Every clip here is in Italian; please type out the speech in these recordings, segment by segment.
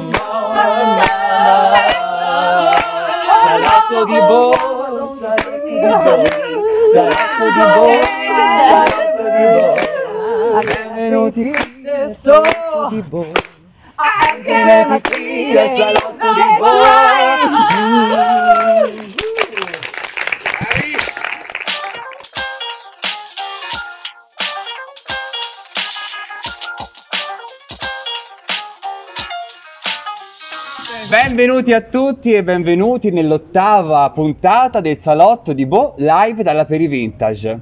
Salotto di Bo, salotto di Bo, salotto di Bo, salotto di Bo. Benvenuti qui nel salotto di Bo. Benvenuti qui nel salotto di Bo. Benvenuti a tutti e benvenuti nell'ottava puntata del salotto di Bo live dalla Perivintage.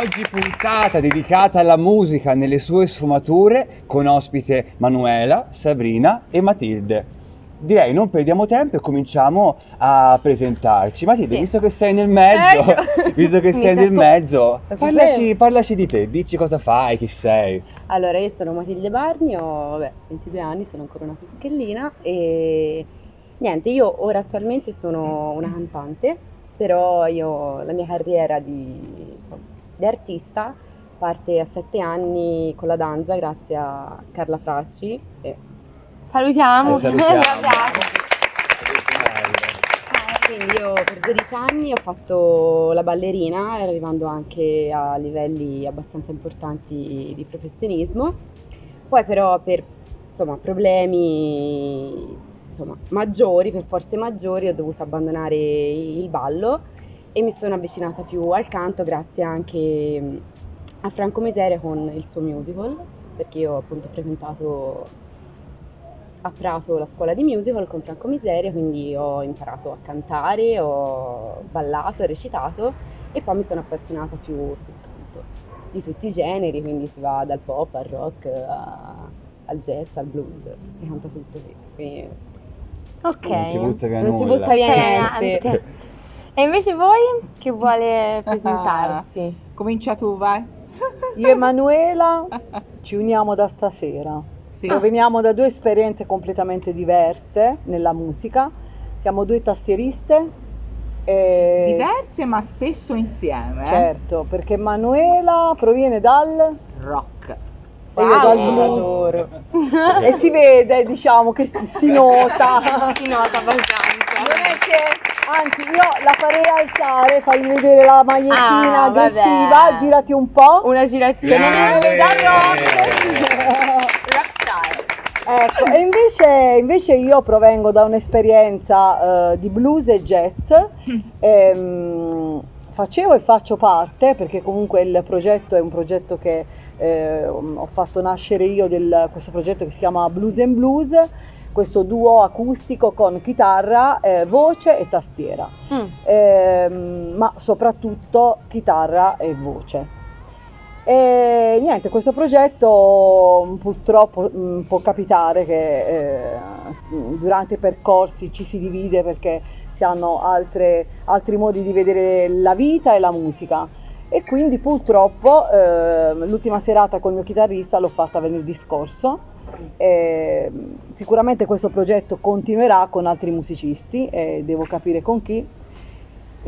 Oggi puntata dedicata alla musica nelle sue sfumature con ospite Manuela, Sabrina e Matilde direi non perdiamo tempo e cominciamo a presentarci. Matilde, sì. visto che sei nel mezzo, ecco. visto che sei nel mezzo, parlaci, parlaci, di te, dici cosa fai, chi sei. Allora, io sono Matilde Barni, ho vabbè, 22 anni, sono ancora una fischellina e niente, io ora attualmente sono una cantante, però io la mia carriera di, insomma, di artista parte a 7 anni con la danza grazie a Carla Fracci. Che Salutiamo. Salutiamo. Quindi io per 12 anni ho fatto la ballerina, arrivando anche a livelli abbastanza importanti di professionismo. Poi però per insomma, problemi insomma, maggiori, per forze maggiori, ho dovuto abbandonare il ballo e mi sono avvicinata più al canto grazie anche a Franco Miseria con il suo musical, perché io ho appunto frequentato a Prato la scuola di musical con Franco Miseria, quindi ho imparato a cantare, ho ballato, ho recitato e poi mi sono appassionata più sul canto, di tutti i generi, quindi si va dal pop al rock a, al jazz, al blues, si canta tutto lì. Quindi... Ok. Non si butta via non nulla. si butta via niente. E invece voi chi vuole presentarsi? Comincia tu, vai. Io e Manuela ci uniamo da stasera. Sì. Proveniamo da due esperienze completamente diverse nella musica. Siamo due tastieriste. E... Diverse ma spesso insieme. Eh? Certo, perché Manuela proviene dal rock. E io dal blues. e si vede, diciamo, che si nota. si nota abbastanza. Non è che Anzi, io la farei alzare, fai vedere la magliettina ah, aggressiva, vabbè. girati un po'. Una giratina. Se non è da rock. Ecco, e invece, invece, io provengo da un'esperienza uh, di blues e jazz. E, um, facevo e faccio parte, perché comunque il progetto è un progetto che eh, ho fatto nascere io, del, questo progetto che si chiama Blues and Blues, questo duo acustico con chitarra, eh, voce e tastiera, mm. eh, ma soprattutto chitarra e voce. E niente, questo progetto mm, purtroppo mm, può capitare che eh, durante i percorsi ci si divide perché si hanno altre, altri modi di vedere la vita e la musica. E quindi purtroppo eh, l'ultima serata con il mio chitarrista l'ho fatta venerdì scorso. E sicuramente questo progetto continuerà con altri musicisti e devo capire con chi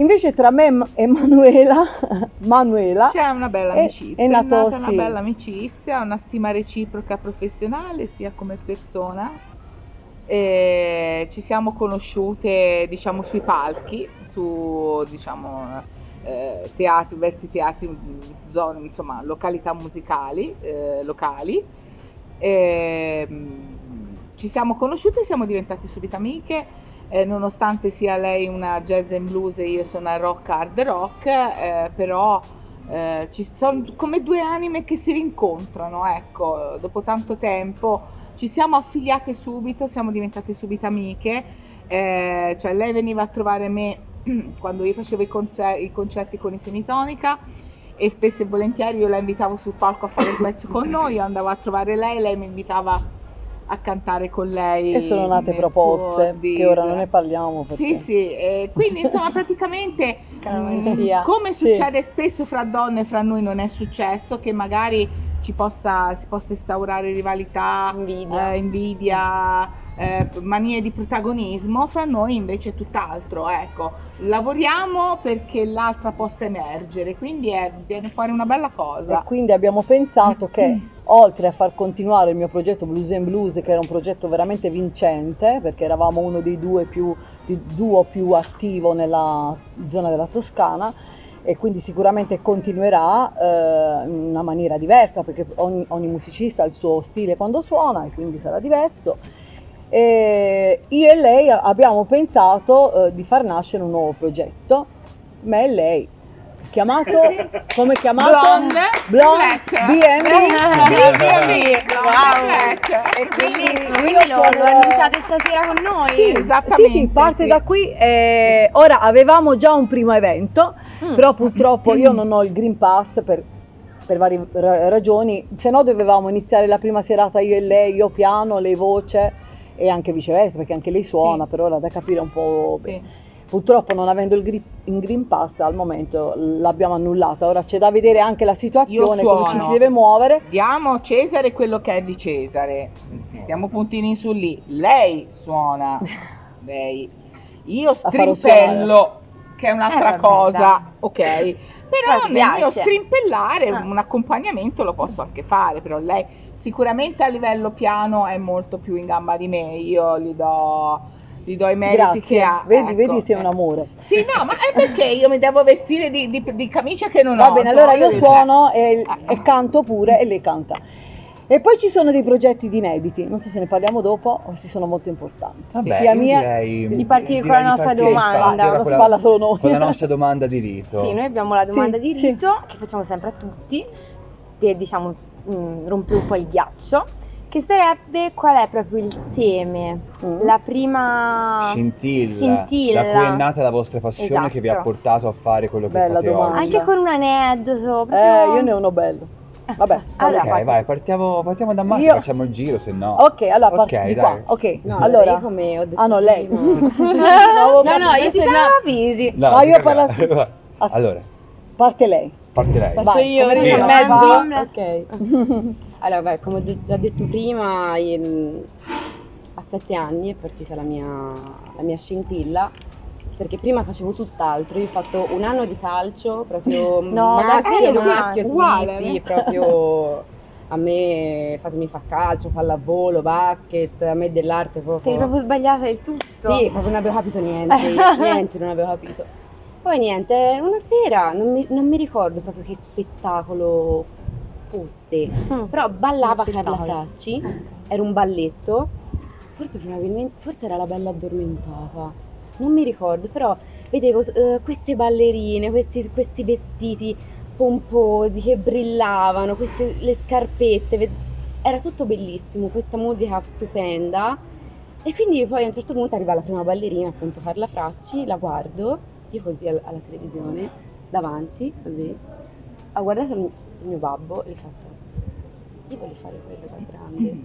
Invece tra me e Manuela, Manuela c'è una bella amicizia, è, è, nato, è nata sì. una bella amicizia, una stima reciproca professionale sia come persona. E ci siamo conosciute diciamo sui palchi, su diciamo eh, teatri, versi teatri, zone, insomma località musicali eh, locali. E, ci siamo conosciute, siamo diventate subito amiche eh, nonostante sia lei una jazz and blues e io sono a rock hard rock, eh, però eh, ci sono come due anime che si rincontrano, ecco, dopo tanto tempo ci siamo affiliate subito, siamo diventate subito amiche, eh, cioè lei veniva a trovare me quando io facevo i, concer- i concerti con i Semitonica e spesso e volentieri io la invitavo sul palco a fare il pezzo con noi, io andavo a trovare lei, lei mi invitava a cantare con lei. E sono nate proposte, che ora non ne parliamo. Perché... Sì, sì, eh, quindi insomma praticamente mh, mm, come succede sì. spesso fra donne, fra noi non è successo che magari ci possa, si possa instaurare rivalità, invidia, eh, invidia eh, manie di protagonismo, fra noi invece è tutt'altro, ecco, lavoriamo perché l'altra possa emergere, quindi è, viene fuori una bella cosa. E quindi abbiamo pensato che oltre a far continuare il mio progetto Blues and Blues, che era un progetto veramente vincente, perché eravamo uno dei due più, duo più attivo nella zona della Toscana, e quindi sicuramente continuerà eh, in una maniera diversa, perché ogni, ogni, musicista ha il suo stile quando suona e quindi sarà diverso. E io e lei abbiamo pensato eh, di far nascere un nuovo progetto, me e lei chiamato? Come chiamato? Blonde, Blonde. BMB BMB wow. e quindi, quindi lo, lo annunciate stasera con noi? Sì, esattamente sì, sì parte sì. da qui eh, ora avevamo già un primo evento mm. però purtroppo io non ho il Green Pass per per varie ragioni, se no dovevamo iniziare la prima serata io e lei, io piano, lei voce e anche viceversa perché anche lei suona, sì. però ora da capire un po'. Sì. Purtroppo non avendo il, grip, il, Green Pass al momento l'abbiamo annullata, ora c'è da vedere anche la situazione, come ci si deve muovere. Diamo a Cesare quello che è di Cesare, mettiamo puntini su lì, lei suona, lei, io strimpello, che è un'altra eh, cosa, ok? Però nel mio strimpellare ah. un accompagnamento lo posso anche fare, però lei sicuramente a livello piano è molto più in gamba di me, io gli do gli do i meriti Grazie. che ha. Vedi, ecco, vedi, sei un amore. Sì, no, ma è perché io mi devo vestire di, di, di camicia che non Va ho. Va bene, allora io suono e, e canto pure e lei canta. E poi ci sono dei progetti di inediti, non so se ne parliamo dopo, questi sono molto importanti. Vabbè, sia mia direi, di partire con la nostra domanda. Non si parla solo noi. Con la nostra domanda di rito. Sì, noi abbiamo la domanda sì, di rito sì. che facciamo sempre a tutti, per diciamo mh, mm, rompere un po' il ghiaccio che sarebbe qual è proprio il seme, mm. la prima scintilla, scintilla, da cui è nata la vostra passione esatto. che vi ha esatto. portato a fare quello che Bella fate domanda. oggi. Anche con un aneddoto. Proprio... Eh, io ne ho uno bello. Vabbè, allora, ok, vai, partiamo, partiamo da Marta, io... facciamo il giro, se no. Ok, allora partiamo okay, di qua. Ok, no, allora, io come ho detto Ah, no, lei. no, no, io sono avvisi. No, Ma io ho parlato Allora, parte lei. Parte lei. Parto io, perché in mezzo. Ok. Allora, beh, come ho già detto prima, in, a sette anni è partita la mia, la mia scintilla perché prima facevo tutt'altro, io ho fatto un anno di calcio, proprio no, maschio, eh, maschio, sì, uguale, sì, eh? proprio a me fatemi fa calcio, pallavolo, basket, a me dell'arte proprio. Sei proprio sbagliata del tutto. Sì, proprio non avevo capito niente, niente non avevo capito. Poi niente, una sera, non mi, non mi ricordo proprio che spettacolo fosse, mm. però ballava Carla Fracci, era un balletto, forse probabilmente, forse era la bella addormentata, non mi ricordo, però vedevo uh, queste ballerine, questi, questi, vestiti pomposi che brillavano, queste, le scarpette, era tutto bellissimo, questa musica stupenda. E quindi poi a un certo punto arriva la prima ballerina, appunto Carla Fracci, la guardo, io così alla, alla televisione, davanti, così, ha guardato mio babbo e gli ho fatto, io voglio fare quello da grande. Mm.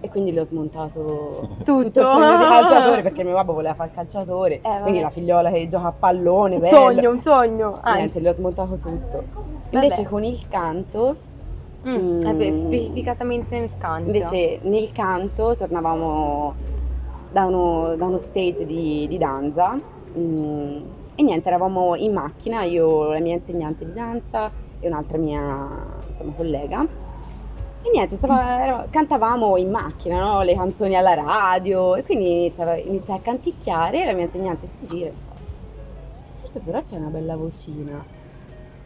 E quindi le ho smontato tutto, tutto il sogno di calciatore perché mio babbo voleva fare il calciatore, eh, quindi la figliola che gioca a pallone, un bello. sogno, un sogno. Niente, le ho smontato tutto. Invece con il canto Mm, mm, beh, specificatamente nel canto. Invece nel canto tornavamo da uno, da uno stage di, di danza mm, e niente, eravamo in macchina, io la mia insegnante di danza, e un'altra mia insomma, collega. E niente, stava, cantavamo in macchina no? le canzoni alla radio e quindi iniziava, iniziava a canticchiare e la mia insegnante si gira e certo però c'è una bella vocina,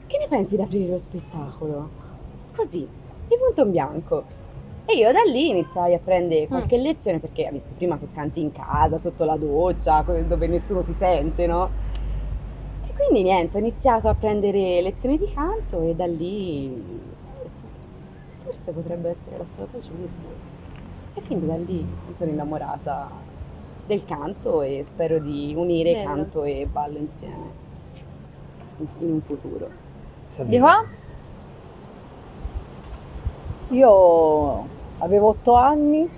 che ne pensi di aprire lo spettacolo? Così, di punto in bianco. E io da lì iniziai a prendere qualche mm. lezione perché, visto prima tu canti in casa, sotto la doccia, dove nessuno ti sente, no? Quindi niente, ho iniziato a prendere lezioni di canto e da lì forse potrebbe essere la strada giusta. E quindi da lì mi sono innamorata del canto e spero di unire Bello. canto e ballo insieme in un futuro. Di qua? Io avevo otto anni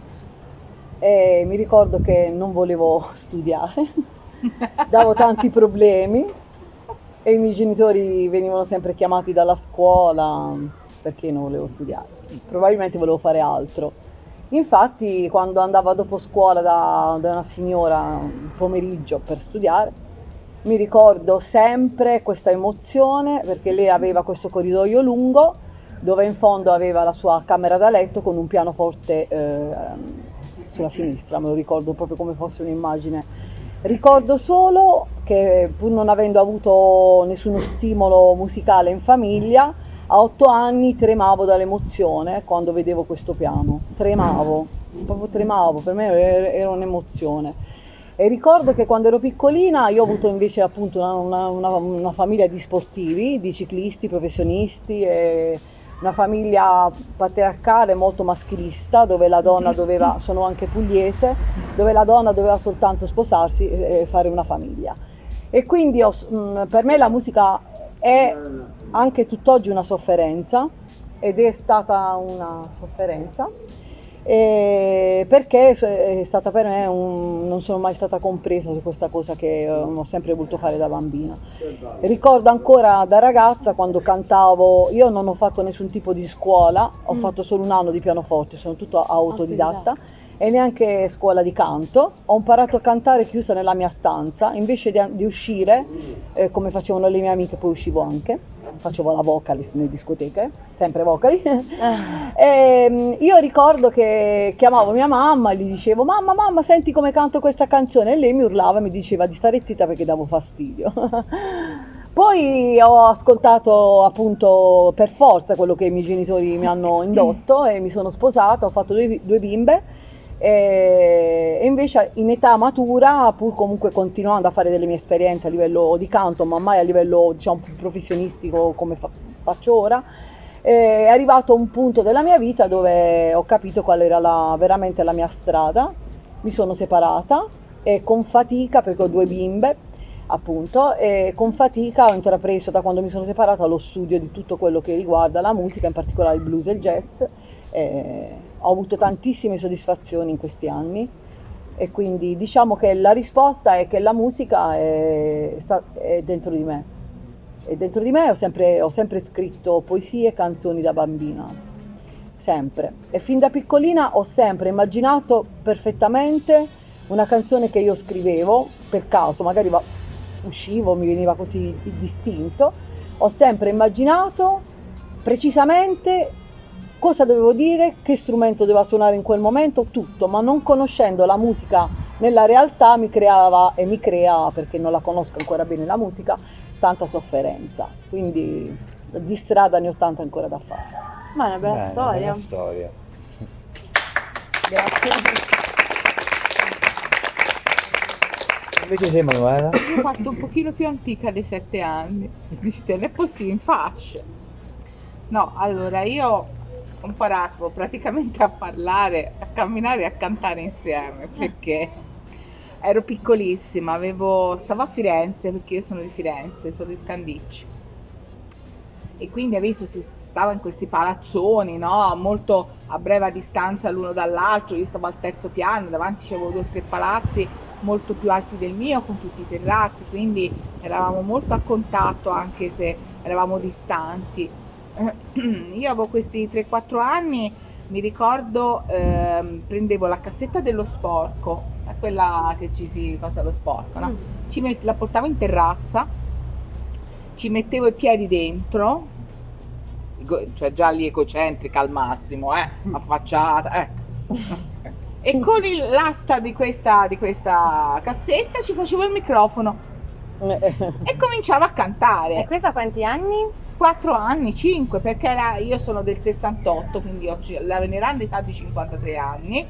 e mi ricordo che non volevo studiare, davo tanti problemi e i miei genitori venivano sempre chiamati dalla scuola perché non volevo studiare, probabilmente volevo fare altro. Infatti quando andavo dopo scuola da, da una signora un pomeriggio per studiare, mi ricordo sempre questa emozione perché lei aveva questo corridoio lungo dove in fondo aveva la sua camera da letto con un pianoforte eh, sulla sinistra, me lo ricordo proprio come fosse un'immagine. Ricordo solo che pur non avendo avuto nessuno stimolo musicale in famiglia, a otto anni tremavo dall'emozione quando vedevo questo piano, tremavo, proprio tremavo, per me era un'emozione. E ricordo che quando ero piccolina io ho avuto invece appunto una, una, una famiglia di sportivi, di ciclisti, professionisti e una famiglia patriarcale molto maschilista dove la donna doveva, sono anche pugliese, dove la donna doveva soltanto sposarsi e fare una famiglia. E quindi ho, per me la musica è anche tutt'oggi una sofferenza ed è stata una sofferenza eh, perché è stata per me un, non sono mai stata compresa su questa cosa che um, ho sempre voluto fare da bambina. Ricordo ancora da ragazza quando cantavo, io non ho fatto nessun tipo di scuola, ho mm. fatto solo un anno di pianoforte, sono tutto autodidatta e neanche scuola di canto. Ho imparato a cantare chiusa nella mia stanza, invece di, di uscire, eh, come facevano le mie amiche, poi uscivo anche facevo la vocalist nelle discoteche, sempre vocali. Ah. e, ehm, io ricordo che chiamavo mia mamma e gli dicevo: Mamma, mamma, senti come canto questa canzone. E lei mi urlava e mi diceva di stare zitta perché davo fastidio. Poi ho ascoltato appunto per forza quello che i miei genitori mi hanno indotto e mi sono sposata, ho fatto due, due bimbe e invece in età matura, pur comunque continuando a fare delle mie esperienze a livello di canto, ma mai a livello diciamo più professionistico come fa- faccio ora, è arrivato un punto della mia vita dove ho capito qual era la, veramente la mia strada, mi sono separata e con fatica, perché ho due bimbe, appunto, e con fatica ho intrapreso da quando mi sono separata lo studio di tutto quello che riguarda la musica, in particolare il blues e il jazz. E ho avuto tantissime soddisfazioni in questi anni e quindi diciamo che la risposta è che la musica è, è dentro di me. E dentro di me ho sempre, ho sempre scritto poesie e canzoni da bambina, sempre. E fin da piccolina ho sempre immaginato perfettamente una canzone che io scrivevo per caso, magari va, uscivo, mi veniva così distinto. Ho sempre immaginato precisamente cosa dovevo dire, che strumento doveva suonare in quel momento, tutto, ma non conoscendo la musica nella realtà mi creava e mi crea, perché non la conosco ancora bene la musica, tanta sofferenza. Quindi di strada ne ho tanta ancora da fare. Ma è una bella Bene, storia. Bella storia. Grazie. Invece sei Manuela? Io ho fatto un pochino più antica dei sette anni. Dici te, non è possibile, in fascia. No, allora io imparato praticamente a parlare, a camminare e a cantare insieme perché ero piccolissima, avevo, stavo a Firenze perché io sono di Firenze, sono di Scandicci. E quindi hai visto si stava in questi palazzoni no? molto a breve distanza l'uno dall'altro io stavo al terzo piano davanti c'avevo due o tre palazzi molto più alti del mio con tutti i terrazzi quindi eravamo molto a contatto anche se eravamo distanti io avevo questi 3-4 anni, mi ricordo, ehm, prendevo la cassetta dello sporco, quella che ci si cosa lo sporco, no? Mm. met- la portavo in terrazza, ci mettevo i piedi dentro, cioè già lì ecocentrica al massimo, eh, affacciata, ecco. e con il, l'asta di questa, di questa cassetta ci facevo il microfono e cominciavo a cantare. E questa quanti anni? 4 anni, 5, perché era, io sono del 68, quindi ho la veneranda età di 53 anni.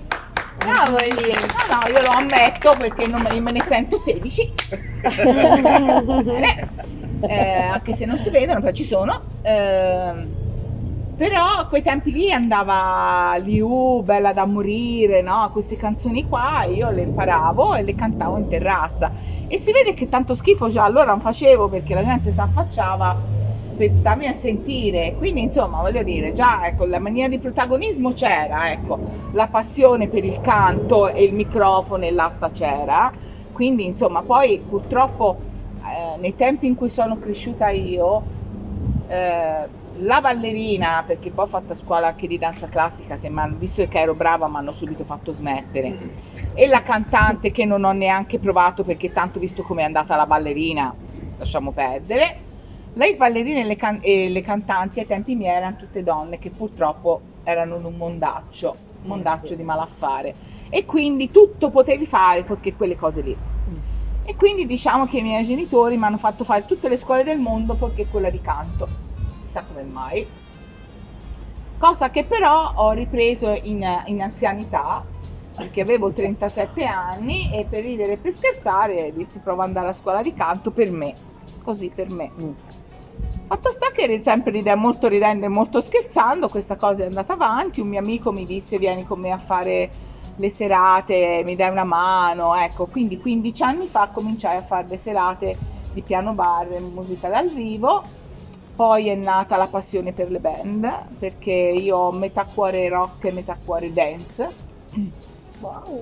Bravo Elina! No, no, io lo ammetto perché non me, me ne sento 16. eh, anche se non si vedono, però ci sono. Eh, però a quei tempi lì andava Liu, Bella da morire, no? Queste canzoni qua io le imparavo e le cantavo in terrazza. E si vede che tanto schifo già allora non facevo perché la gente si affacciava per starmi a sentire. Quindi, insomma, voglio dire, già ecco, la mania di protagonismo c'era, ecco, la passione per il canto e il microfono e l'asta c'era. Quindi, insomma, poi purtroppo eh, nei tempi in cui sono cresciuta io, eh, la ballerina, perché poi ho fatto scuola anche di danza classica, che visto che ero brava mi hanno subito fatto smettere, e la cantante che non ho neanche provato perché tanto visto come è andata la ballerina, lasciamo perdere Le ballerine e le, can- e le cantanti ai tempi miei erano tutte donne che purtroppo erano in un mondaccio, un mondaccio eh sì. di malaffare e quindi tutto potevi fare fuorché quelle cose lì. Mm. E quindi diciamo che i miei genitori mi hanno fatto fare tutte le scuole del mondo fuorché quella di canto. Chissà come mai. Cosa che però ho ripreso in, in anzianità perché avevo 37 anni e per ridere e per scherzare dissi provo ad andare a scuola di canto per me, così per me. Mm. Fatto sta che sempre ridendo, molto ridendo e molto scherzando, questa cosa è andata avanti, un mio amico mi disse vieni con me a fare le serate, mi dai una mano, ecco, quindi 15 anni fa cominciai a fare le serate di piano bar, musica dal vivo, poi è nata la passione per le band, perché io ho metà cuore rock e metà cuore dance. Wow!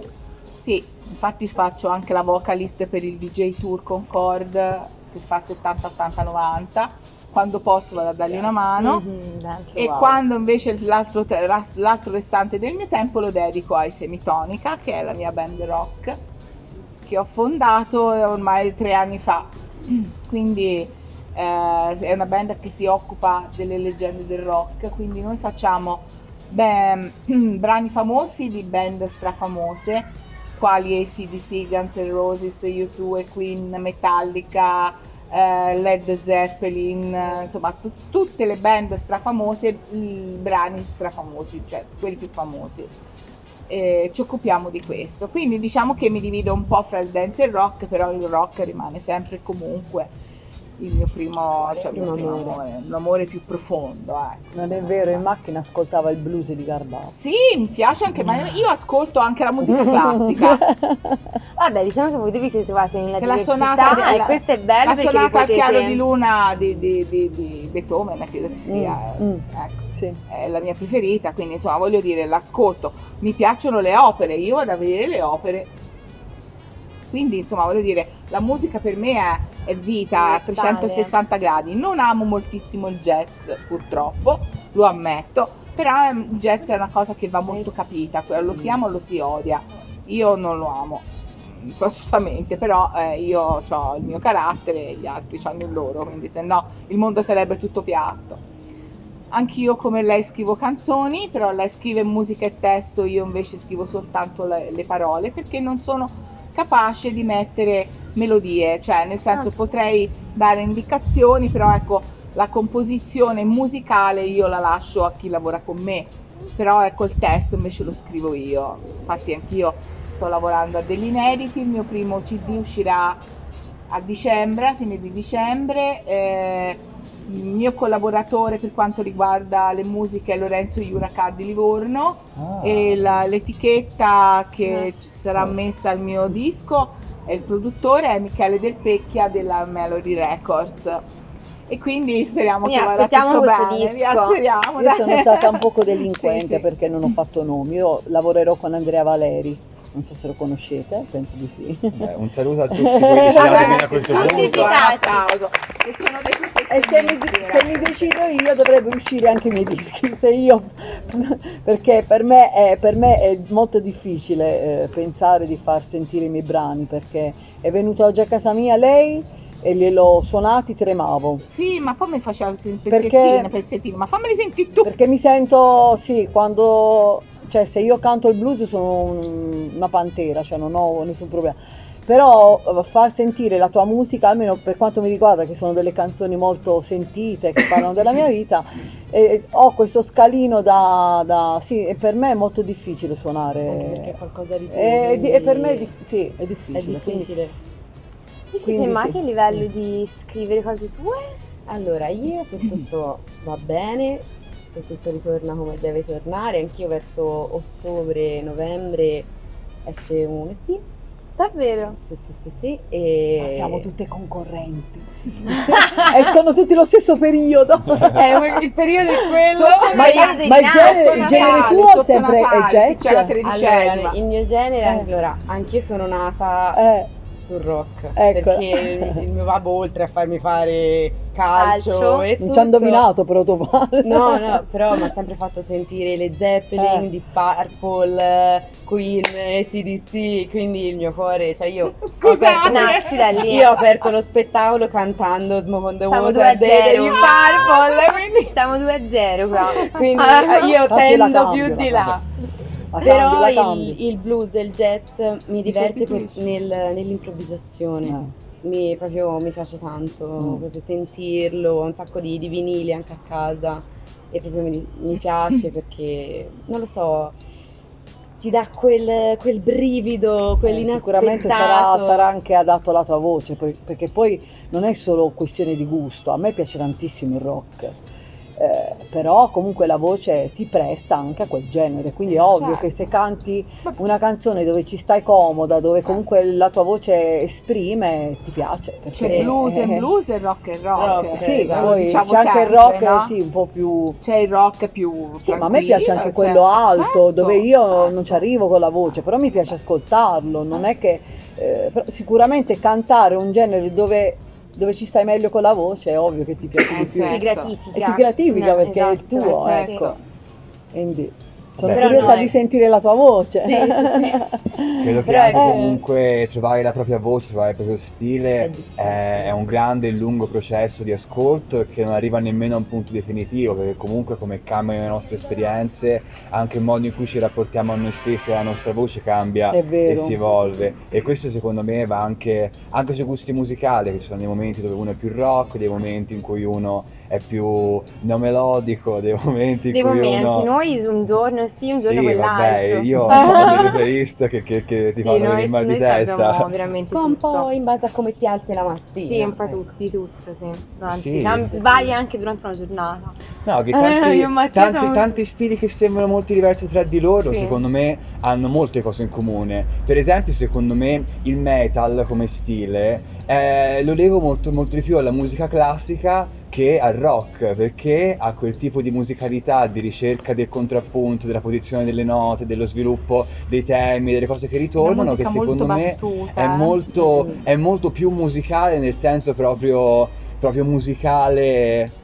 Sì, infatti faccio anche la vocalist per il DJ Tour Concord che fa 70, 80, 90 quando posso vado a dargli una mano mm-hmm, e wow. quando invece l'altro, l'altro, restante del mio tempo lo dedico ai Semitonica che è la mia band rock che ho fondato ormai tre anni fa quindi eh, è una band che si occupa delle leggende del rock quindi noi facciamo beh, brani famosi di band strafamose quali ACDC, Guns N' Roses, U2 Queen, Metallica eh, Led Zeppelin, insomma t- tutte le band strafamose, i brani strafamosi, cioè quelli più famosi. Eh, ci occupiamo di questo, quindi diciamo che mi divido un po' fra il dance e il rock, però il rock rimane sempre comunque il mio primo, cioè il mio primo amore. un amore più profondo. Eh. Non è vero, in macchina ascoltava il blues di Garbato. Sì, mi piace anche, ma io ascolto anche la musica classica. Vabbè, diciamo che voi vi siete trovati nella che la sonata e questo è bello. La sonata al chiaro di luna di, di, di, di Beethoven, credo che sia. Mm, mm. Ecco. Sì. È la mia preferita, quindi insomma voglio dire, l'ascolto. Mi piacciono le opere, io vado a vedere le opere quindi, insomma, voglio dire, la musica per me è, è vita a 360 gradi. Non amo moltissimo il jazz, purtroppo, lo ammetto, però il jazz è una cosa che va molto capita, lo si ama o lo si odia. Io non lo amo assolutamente, però eh, io ho il mio carattere e gli altri hanno il loro, quindi se no il mondo sarebbe tutto piatto. Anch'io come lei scrivo canzoni, però lei scrive musica e testo, io invece scrivo soltanto le, le parole perché non sono capace di mettere melodie, cioè nel senso ah. potrei dare indicazioni, però ecco la composizione musicale io la lascio a chi lavora con me, però ecco il testo invece lo scrivo io, infatti anch'io sto lavorando a degli inediti, il mio primo CD uscirà a dicembre, a fine di dicembre. Eh, il mio collaboratore per quanto riguarda le musiche è Lorenzo Iuracà di Livorno ah. e la, l'etichetta che yes. sarà messa al mio disco e il produttore è Michele Del Pecchia della Melody Records e quindi speriamo Mi che vada tutto bene. Vi aspettiamo. Io sono stata un poco delinquente sì, sì. perché non ho fatto nomi. Io lavorerò con Andrea Valeri non so se lo conoscete, penso di sì. Beh, un saluto a tutti quelli che ci hanno a questo punto. Che sono e se mi, se mi, decido io dovrebbe uscire anche i miei dischi, se io, perché per me, è, per me è molto difficile eh, pensare di far sentire i miei brani, perché è venuta oggi a casa mia lei e gliel'ho suonati, tremavo. Sì, ma poi mi faceva pezzettini, pezzettini, ma fammeli sentire tu. Perché mi sento, sì, quando cioè se io canto il blues sono un, una pantera, cioè non ho nessun problema. Però eh, far sentire la tua musica, almeno per quanto mi riguarda, che sono delle canzoni molto sentite, che parlano della mia vita, e ho questo scalino da, da, sì, e per me è molto difficile suonare. Anche perché è qualcosa di e, e per me è, dif- sì, è difficile. È difficile. Vi siete mai sì. a livello di scrivere cose tue? Allora, io se tutto va bene, se tutto ritorna come deve tornare, anch'io verso ottobre, novembre esce un EP. Davvero? Sì, sì, sì, sì. E... Ma siamo tutte concorrenti. Escono tutti lo stesso periodo. eh, il periodo è quello. ma, il, ma il genere, il genere tuo sempre Natale, è jazz? C'è la tredicesima. Allora, il mio genere, eh. allora, anch'io sono nata... Eh sul rock ecco. perché il, il, mio babbo oltre a farmi fare calcio, Calcio. Non ci ha tutto. indovinato però tuo padre. No, no, però mi ha sempre fatto sentire le Zeppelin, Eh. di Purple, Queen, ACDC, quindi il mio cuore, cioè io aperto- Nasci da lì. Io ho aperto lo spettacolo cantando Smoke on the Siamo Water 2 a dei 0. dei Purple, quindi, Siamo 2 a 0 qua. quindi Ah. io Infatti la tendo cambio, più di là. La Però cambi, il, il blues e il jazz mi diverte per- nel- nell'improvvisazione. Eh. Mi, proprio, mi piace tanto, Mm. proprio sentirlo, ho un sacco di, di vinili anche a casa e proprio mi, mi piace perché, non lo so, ti dà quel, quel brivido, Eh, quell'inaspettato. sicuramente sarà, sarà anche adatto alla tua voce, per- perché poi non è solo questione di gusto, a me piace tantissimo il rock, eh, però comunque la voce si presta anche a quel genere, quindi è ovvio Certo. che se canti una canzone dove ci stai comoda, dove comunque la tua voce esprime, ti piace. C'è blues e eh, blues e rock e rock. Rock, Sì, esatto. poi diciamo c'è anche il sempre, rock, no? sì, un po' più... C'è il rock più Sì, ma a me piace anche tranquillo, quello cioè, alto, certo, dove io certo. non ci arrivo con la voce, però mi piace ascoltarlo, non è che... eh, sicuramente cantare un genere dove, dove ci stai meglio con la voce è ovvio che ti piace di Eh, più. Ti certo. gratifica. E ti gratifica No, perché è il esatto, tuo, certo. ecco. Quindi sono Beh, curiosa di noi- sentire la tua voce. Sì, sì, Credo che anche è- comunque trovare la propria voce, trovare il proprio stile è, è un grande e lungo processo di ascolto che non arriva nemmeno a un punto definitivo, perché comunque come cambiano le nostre esperienze, anche il modo in cui ci rapportiamo a noi stessi e alla nostra voce cambia e si evolve. E questo secondo me va anche, anche sui gusti musicali, che ci sono dei momenti dove uno è più rock, dei momenti in cui uno è più neomelodico, dei momenti in Dei cui momenti, uno... noi un giorno sì, un giorno Sì, quell'altro. vabbè, io ho delle playlist che, che, che ti sì, fanno venire il mal di testa. veramente un po' in base a come ti alzi la mattina. Sì, un po' ecco. tutti, tutto, sì. Anzi, Sì, tam- sì. varia anche durante una giornata. No, che Eh, tanti, e Mattia tanti, siamo- tanti stili che sembrano molto diversi tra di loro, Sì. secondo me, hanno molte cose in comune. Per esempio, secondo me, il metal come stile eh, lo leggo molto, molto di più alla musica classica che al rock, perché ha quel tipo di musicalità, di ricerca del contrappunto, della posizione delle note, dello sviluppo dei temi, delle cose che ritornano, che secondo me battuta, è eh. molto, Mm. è molto più musicale nel senso proprio, proprio musicale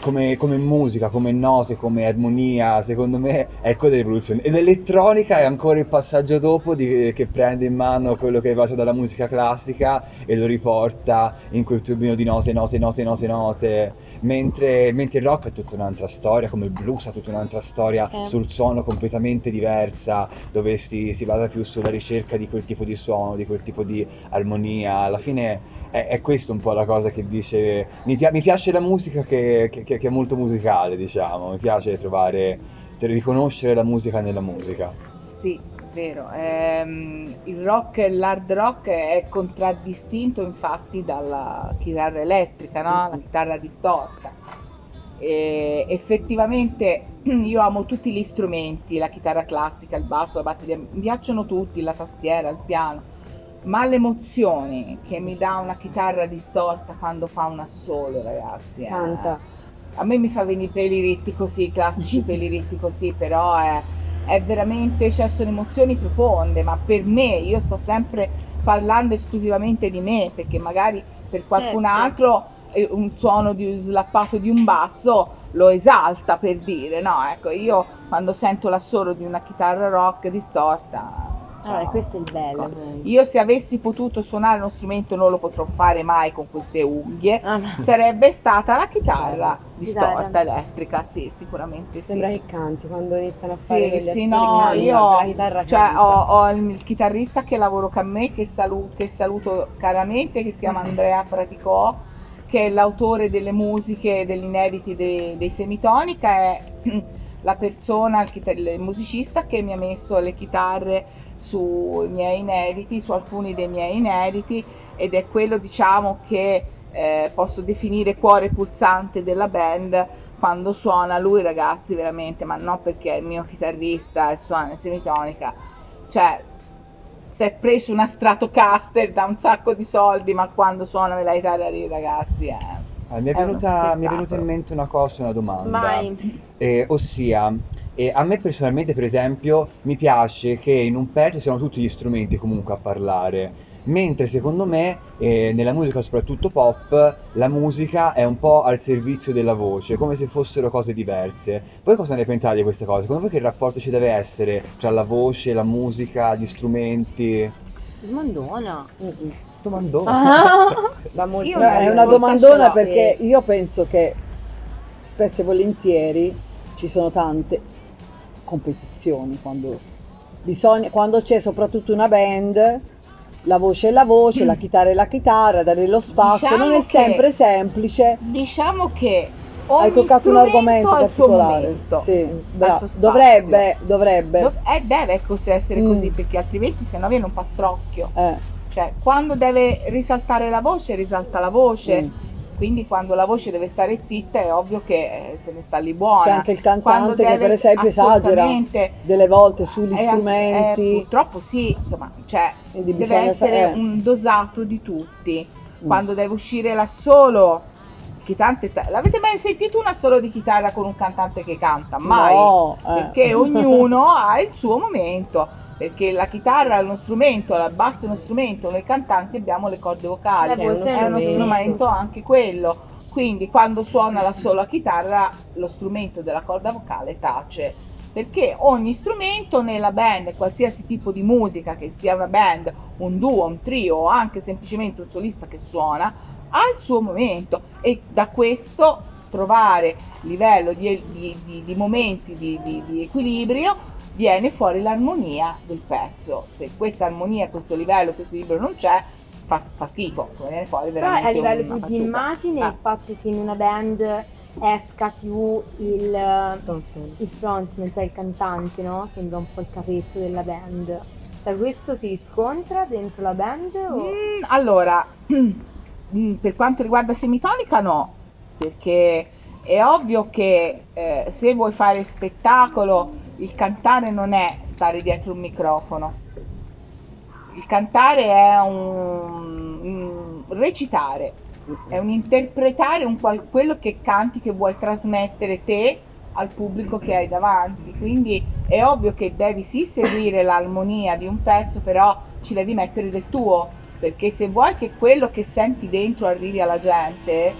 come, come musica, come note, come armonia, secondo me è quella dell'evoluzione. E l'elettronica è ancora il passaggio dopo di- che prende in mano quello che è arrivato dalla musica classica e lo riporta in quel turbino di note, note, note, note, note. Mentre, mentre il rock è tutta un'altra storia, come il blues ha tutta un'altra storia Sì. sul suono completamente diversa, dove si, si basa più sulla ricerca di quel tipo di suono, di quel tipo di armonia. Alla fine è, è questo un po' la cosa che dice. Mi, pia- mi piace la musica che, che- che- che è molto musicale, diciamo. Mi piace trovare, riconoscere la musica nella musica. Sì, vero. Ehm, il rock l'hard rock è contraddistinto infatti dalla chitarra elettrica, no? la chitarra distorta. E effettivamente io amo tutti gli strumenti, la chitarra classica, il basso, la batteria, mi piacciono tutti, la tastiera, il piano, ma le emozioni che mi dà una chitarra distorta quando fa un assolo, ragazzi, eh, Canta. a me mi fa venire i peli ritti così, i classici peli ritti così, però è, è veramente, cioè sono emozioni profonde, ma per me, io sto sempre parlando esclusivamente di me, perché magari per qualcun Certo. altro eh, un suono di slappato di un basso lo esalta per dire, no, ecco, io quando sento l'assolo di una chitarra rock distorta... Ciao. questo è il bello. Ecco. Io se avessi potuto suonare uno strumento non lo potrò fare mai con queste unghie, Ah, no. sarebbe stata la chitarra distorta Chitarra. elettrica, sì, sicuramente sì. Sembra che canti quando iniziano a fare Sì, quegli sì, assoli no, io cioè, ho, ho il, chitarrista che lavoro con me, che, salu- che saluto caramente, che si chiama Andrea Praticò, che è l'autore delle musiche, degli inediti dei, dei Semitonica, è la persona, il, chitar- il musicista che mi ha messo le chitarre sui miei inediti, su alcuni dei miei inediti ed è quello diciamo che eh, posso definire cuore pulsante della band quando suona lui ragazzi veramente, ma non perché è il mio chitarrista e suona in semitonica, cioè si è preso una Stratocaster da un sacco di soldi, ma quando suona la chitarra lì ragazzi è, Ah, mi, è venuta, mi è venuta in mente una cosa, una domanda. Vai. Eh, ossia, eh, a me personalmente, per esempio, mi piace che in un pezzo siano tutti gli strumenti comunque a parlare. mentre secondo me eh, nella musica soprattutto pop la musica è un po' al servizio della voce, come se fossero cose diverse. Voi cosa ne pensate di queste cose? Secondo voi che rapporto ci deve essere tra la voce, la musica, gli strumenti? Domandona. Domandona. Ah. è una domandona perché io penso che spesso e volentieri ci sono tante competizioni quando, bisogna, quando c'è soprattutto una band la voce è la voce, mm. la chitarra è la chitarra, dare lo spazio, diciamo non è sempre che, semplice. Diciamo che hai toccato un argomento particolare. Sì, dovrebbe, dovrebbe. Dov- eh, deve essere mm. così perché altrimenti se no viene un pastrocchio. Eh. Cioè, quando deve risaltare la voce, risalta la voce. Mm. Quindi quando la voce deve stare zitta è ovvio che eh, se ne sta lì buona. C'è anche il cantante che per esempio esagera delle volte sugli è strumenti. È, purtroppo sì, insomma, cioè, deve essere fare... un dosato di tutti. Mm. Quando deve uscire l'assolo, il cantante sta... L'avete mai sentito un assolo di chitarra con un cantante che canta? Mai. No, eh. Perché ognuno ha il suo momento perché la chitarra è uno strumento, il basso è uno strumento, noi cantanti abbiamo le corde vocali, è, è uno strumento anche quello. Quindi quando suona la sola chitarra lo strumento della corda vocale tace perché ogni strumento nella band, qualsiasi tipo di musica, che sia una band, un duo, un trio o anche semplicemente un solista che suona, ha il suo momento e da questo trovare livello di, di, di, di momenti di equilibrio viene fuori l'armonia del pezzo. Se questa armonia, questo livello, questo libro non c'è, fa, fa schifo, veramente Però a livello più di immagine ah. il fatto che in una band esca più il, il frontman, cioè il cantante, no? Sembra un po' il capetto della band. Cioè questo si riscontra dentro la band? O... Mm, allora, mm, per quanto riguarda Semitonica no, perché è ovvio che eh, se vuoi fare spettacolo il cantare non è stare dietro un microfono. Il cantare è un, un recitare, è un interpretare un qual, quello che canti, che vuoi trasmettere te al pubblico che hai davanti. Quindi è ovvio che devi sì seguire l'armonia di un pezzo, però ci devi mettere del tuo, perché se vuoi che quello che senti dentro arrivi alla gente,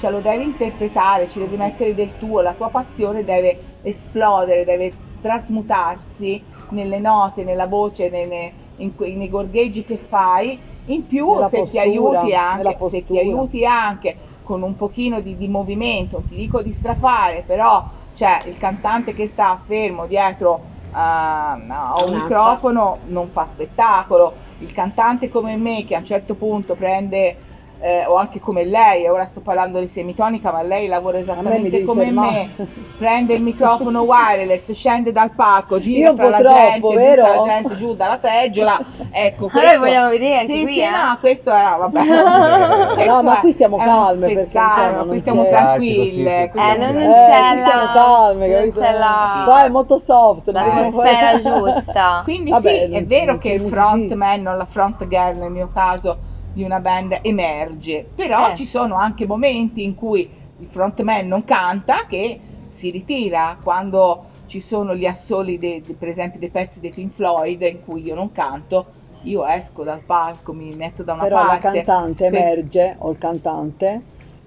cioè lo devi interpretare, ci devi mettere del tuo, la tua passione deve esplodere, deve trasmutarsi nelle note, nella voce, nei, in nei gorgheggi che fai, in più se, postura, ti aiuti anche, se ti aiuti anche con un pochino di, di movimento, non ti dico di strafare, però cioè, il cantante che sta fermo dietro uh, a un microfono non fa spettacolo, il cantante come me che a un certo punto prende eh, o anche come lei, ora sto parlando di semitonica, ma lei lavora esattamente me come fermare. me, prende il microfono wireless, scende dal palco, gira Io fra la troppo, gente, vero? la gente giù dalla seggiola, ecco. Questo, allora vogliamo vedere sì, qui, sì, eh? no, questo era, vabbè. no, ma qui siamo calme perché no, qui siamo tranquille. Eh, non, non c'è la... siamo calme, non c'è la... Qua è molto soft. L'atmosfera giusta. Quindi sì, è vero che il frontman o la front girl nel mio caso di una band emerge, però eh. ci sono anche momenti in cui il frontman non canta che si ritira quando ci sono gli assoli, de, de, per esempio dei pezzi dei Pink Floyd in cui io non canto, io esco dal palco, mi metto da una però parte. Però la cantante per... emerge, o il cantante,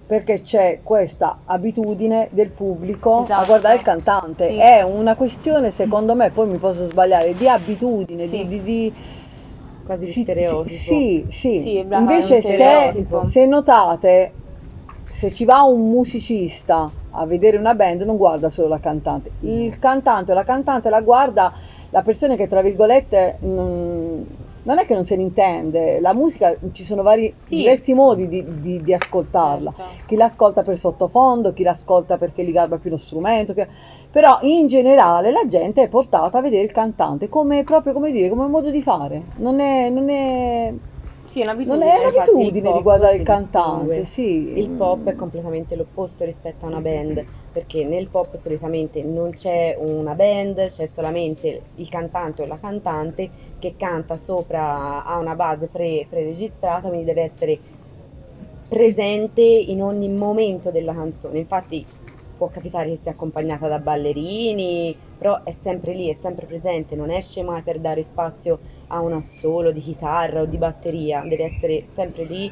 perché c'è questa abitudine del pubblico esatto. a guardare il cantante. Sì. È una questione, secondo me, poi mi posso sbagliare, di abitudine, sì. di, di, di quasi di stereotipo. Sì, sì. sì brava, Invece se, se notate, se ci va un musicista a vedere una band non guarda solo la cantante, il cantante o la cantante la guarda la persona che tra virgolette non, non è che non se ne intende, la musica ci sono vari, sì. diversi modi di, di, di ascoltarla, certo. chi l'ascolta per sottofondo, chi l'ascolta perché gli garba più lo strumento, che però in generale la gente è portata a vedere il cantante come proprio come dire, come modo di fare, non è, non è sì, è un'abitudine, non è un'abitudine di guardare il cantante, sì. Il pop è completamente l'opposto rispetto a una band, perché nel pop solitamente non c'è una band, c'è solamente il cantante o la cantante che canta sopra a una base pre, preregistrata, quindi deve essere presente in ogni momento della canzone. Infatti può capitare che sia accompagnata da ballerini, però è sempre lì, è sempre presente, non esce mai per dare spazio a un assolo di chitarra o di batteria, deve essere sempre lì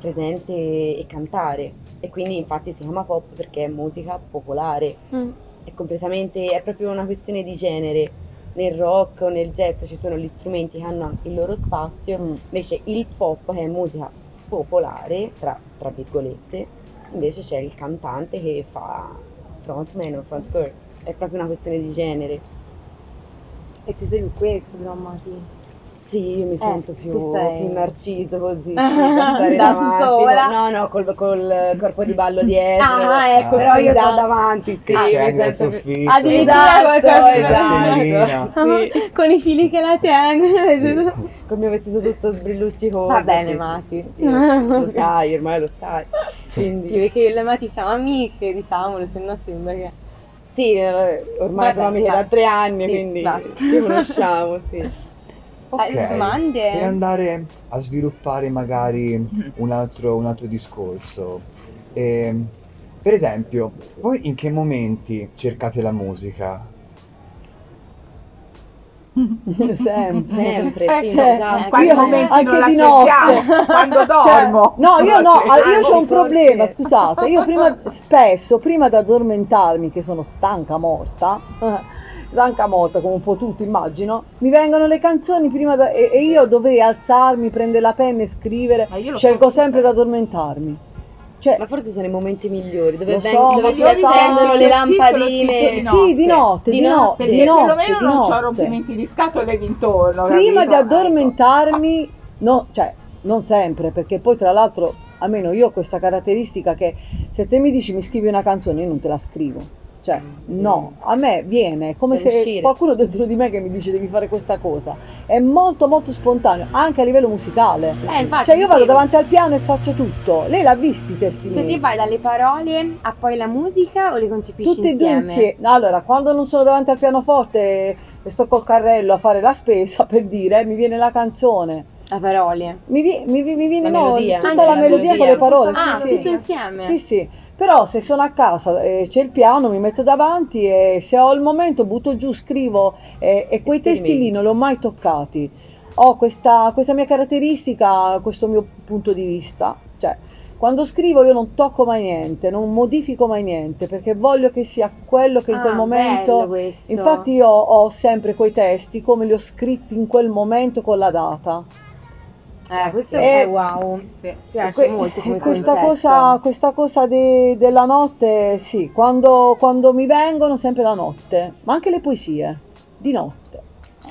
presente e cantare. E quindi infatti si chiama pop perché è musica popolare. Mm. È completamente, è proprio una questione di genere. Nel rock o nel jazz ci sono gli strumenti che hanno il loro spazio, Mm. invece il pop che è musica popolare, tra, tra virgolette, invece c'è il cantante che fa frontman o front girl. È proprio una questione di genere. E ti sei più questo, però, Mati. Sì, io mi sento tu più, sei- più narciso così, sì, Da davanti. sola? No, no, col, col corpo di ballo dietro. Ah, ecco, però io sto davanti, sì, Che mi sento più-. Addirittura col corpo Stellina. Sì. Con i fili che la tengono. Col mio vestito tutto sbrilluccicoso. Va bene, sì, Mati. sì, sì. Lo sai, ormai lo sai. Quindi, Sì, perché io e Mati siamo amiche, diciamolo, se no sembra che... sì, eh, ormai siamo amiche da tre anni, Sì, quindi ci conosciamo, sì. Hai Ok, domande? Per andare a sviluppare magari un altro, un altro discorso. Ehm, per esempio, voi in che momenti cercate la musica? sempre. Sempre, Eh, sì, sì, esatto. in quali Io- momenti anche di notte. Quando Cioè, dormo. no, io Non no, ah, io cerco. ho un Forse. problema, scusate, io prima, spesso, prima di addormentarmi, che sono stanca morta, stanca morta come un po' tutti immagino, mi vengono le canzoni prima da- e, e io dovrei alzarmi, prendere la penna e scrivere, Ma io faccio sempre di addormentarmi. Cioè, Ma forse sono i momenti migliori, dove, veng- so, dove si di accendono le lampadine. scritto sì, di notte, Di di notte, notte, di notte, perlomeno di non ho rompimenti di scatole d'intorno. prima di capito? addormentarmi, no, cioè non sempre, perché poi tra l'altro, almeno io ho questa caratteristica che se te mi dici mi scrivi una canzone, io non te la scrivo. Cioè, no, a me viene come se uscire. qualcuno dentro di me che mi dice devi fare questa cosa. È molto molto spontaneo, anche a livello musicale. Eh, infatti, Cioè io vado sì. davanti al piano e faccio tutto. Lei l'ha visti i testi Cioè miei? ti vai dalle parole a poi la musica o le concepisci Tutti e due insieme? insieme. Allora, quando non sono davanti al pianoforte e sto col carrello a fare la spesa, per dire, mi viene la canzone. A parole. Mi, vi- mi, mi viene La no, melodia. tutta Anche la la melodia con melodia. le parole. Ah, sì, sì. tutto insieme? Sì, sì. Però se sono a casa e c'è il piano, mi metto davanti e se ho il momento butto giù, scrivo e, e quei testi lì non li ho mai toccati. Ho questa, questa mia caratteristica, questo mio punto di vista. Cioè, quando scrivo io non tocco mai niente, non modifico mai niente perché voglio che sia quello che in quel Ah, momento... bello. Infatti io ho sempre quei testi come li ho scritti in quel momento con la data. Eh, questo è wow. Sì. Piace Que- molto come questa concetto. cosa, questa cosa di- della notte, sì, quando, quando mi vengono sempre la notte, ma anche le poesie, di notte,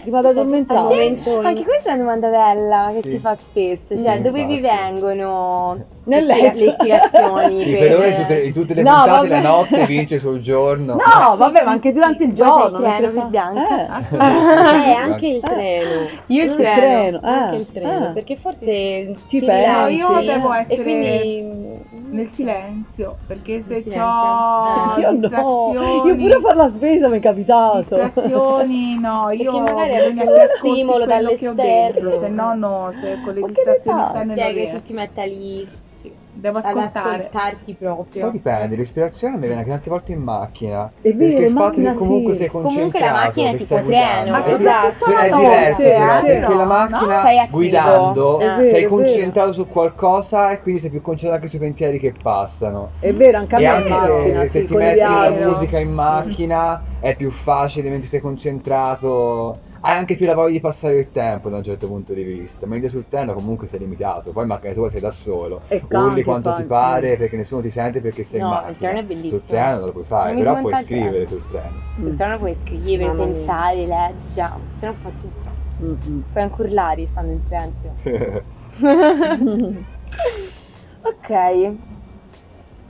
prima di Al addormentare. momento- Anche questa è una domanda bella che Sì. si fa spesso, cioè Sì, dove vi infatti. vengono Nel le, ispira- letto. le ispirazioni? Sì, per... per ora in tutte, in tutte le No, puntate vabbè. la notte vince sul giorno. No, vabbè, ma anche durante il Ma c'è giorno. il treno per fa- Bianca? Eh. Eh, anche il treno. Io il treno. treno, Anche eh, il treno, eh. perché forse Ci ti pensi, rilassi, No, io devo e essere quindi Nel silenzio, perché se silenzio. ho Io no, io pure a fare la spesa mi è capitato. distrazioni, no, io Perché magari bisogna che ascolti stimolo quello che ho dall'esterno. dentro, se no, no, se con le distrazioni esterne Cioè che tu ti metta lì Devo ad ascoltare. ascoltarti Poi proprio. dipende, l'ispirazione mi viene anche tante volte in macchina. È vero, perché il fatto che comunque sì. sei Comunque la concentrato, macchina è stai treno. guidando. Ma È- soprattutto è la diverso notte, però, eh, perché no, la no? macchina attivo. guidando È vero, sei è concentrato su qualcosa e quindi sei più concentrato anche sui pensieri che passano. È vero, anche a E me in anche macchina, se, se sì, ti metti la musica in macchina è più facile mentre sei concentrato. Hai anche più la voglia di passare il tempo da un certo punto di vista, mentre sul treno comunque sei limitato, poi in macchina tua sei da solo, E urli canti, quanto ti pare perché nessuno ti sente perché sei No, in il macchina. treno è bellissimo. Sul treno non lo puoi fare, Non però puoi il scrivere sul treno. Sul treno puoi scrivere, mia. pensare, leggere, sul treno fa tutto. Mm-mm. Puoi anche urlare stando in silenzio. ok.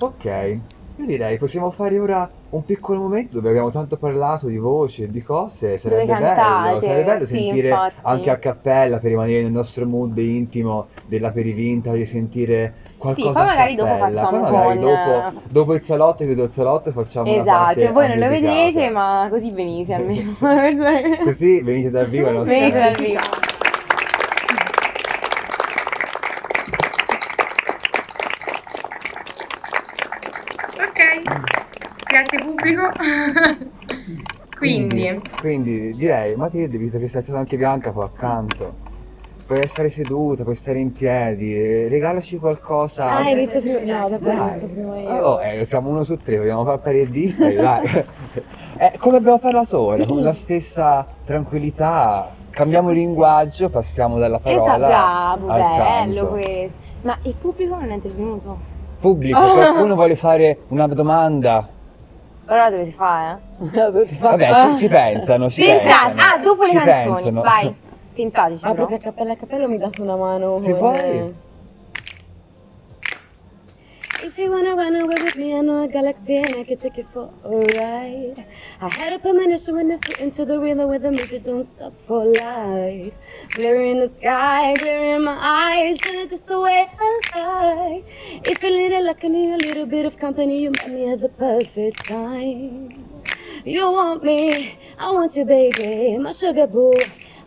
Ok, io direi possiamo fare ora un piccolo momento dove abbiamo tanto parlato di voci e di cose, sarebbe bello, cantate, sarebbe bello sì, sentire infatti. anche a cappella per rimanere nel nostro mood intimo dell'aperivinta, di sentire qualcosa poi a magari dopo facciamo Poi magari con, dopo, eh, dopo il salotto, chiudo il salotto e facciamo Esatto, voi non lo vedete, ma così venite almeno. Così venite dal vivo venite dal vivo. Ok. Pubblico. quindi. quindi. Quindi direi, Matilde, visto che sei stata anche Bianca qua accanto puoi stare seduta, puoi stare in piedi, regalaci qualcosa. Ah, hai visto prima? No, dopo hai visto prima io. Oh, eh, siamo uno su tre, vogliamo fare pari e dispari, dai. eh, come abbiamo parlato ora, con la stessa tranquillità, cambiamo linguaggio, passiamo dalla parola esatto, bravo, al bello canto. questo. Ma il pubblico non è intervenuto? Pubblico, qualcuno vuole fare una domanda? Ora dove si fa, eh? Vabbè, ci, ci pensano, ci Pensate, pensano. ah, dopo le ci canzoni, pensano. vai. Pensateci Ah, però. proprio a cappello a cappello mi date una mano. Se con- vuoi. If you wanna run away with me, I know a galaxy and I can take you for a ride. I had a premonition when I flew into the rhythm where the music don't stop for life. Glare in the sky, glare in my eyes, shining just the way I like. If you need it like I need a little bit of company, you met me at the perfect time. You want me, I want you, baby, my sugar boo.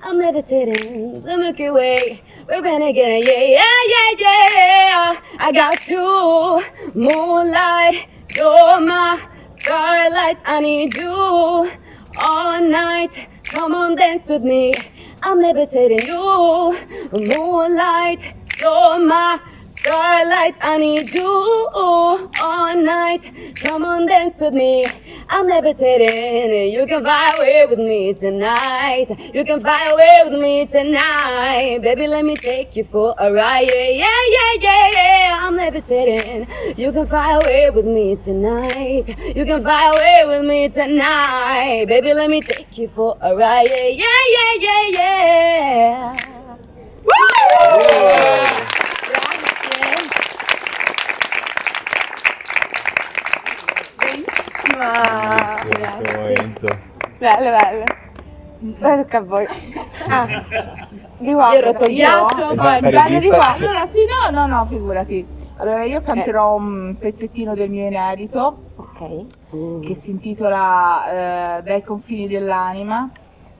I'm levitating the Milky Way. We're renegade, yeah, yeah, yeah, yeah. I got you, moonlight. You're my starlight. I need you all night. Come on, dance with me. I'm levitating you, moonlight. You're my starlight. I need you all night. Come on, dance with me. I'm levitating. You can fly away with me tonight. You can fly away with me tonight. Baby, let me take you for a ride. Yeah, yeah, yeah, yeah, yeah. I'm levitating. You can fly away with me tonight. You can fly away with me tonight. Baby, let me take you for a ride. Yeah, yeah, yeah, yeah, yeah. Grazie. Bello, bello. Ora tocca a voi. Ah, di qua. Io ho rotto il Io? ghiaccio. Fare di qua. Allora, sì, no, no, no, figurati. Allora, io canterò un pezzettino del mio inedito Ok. che si intitola eh, Dai confini dell'anima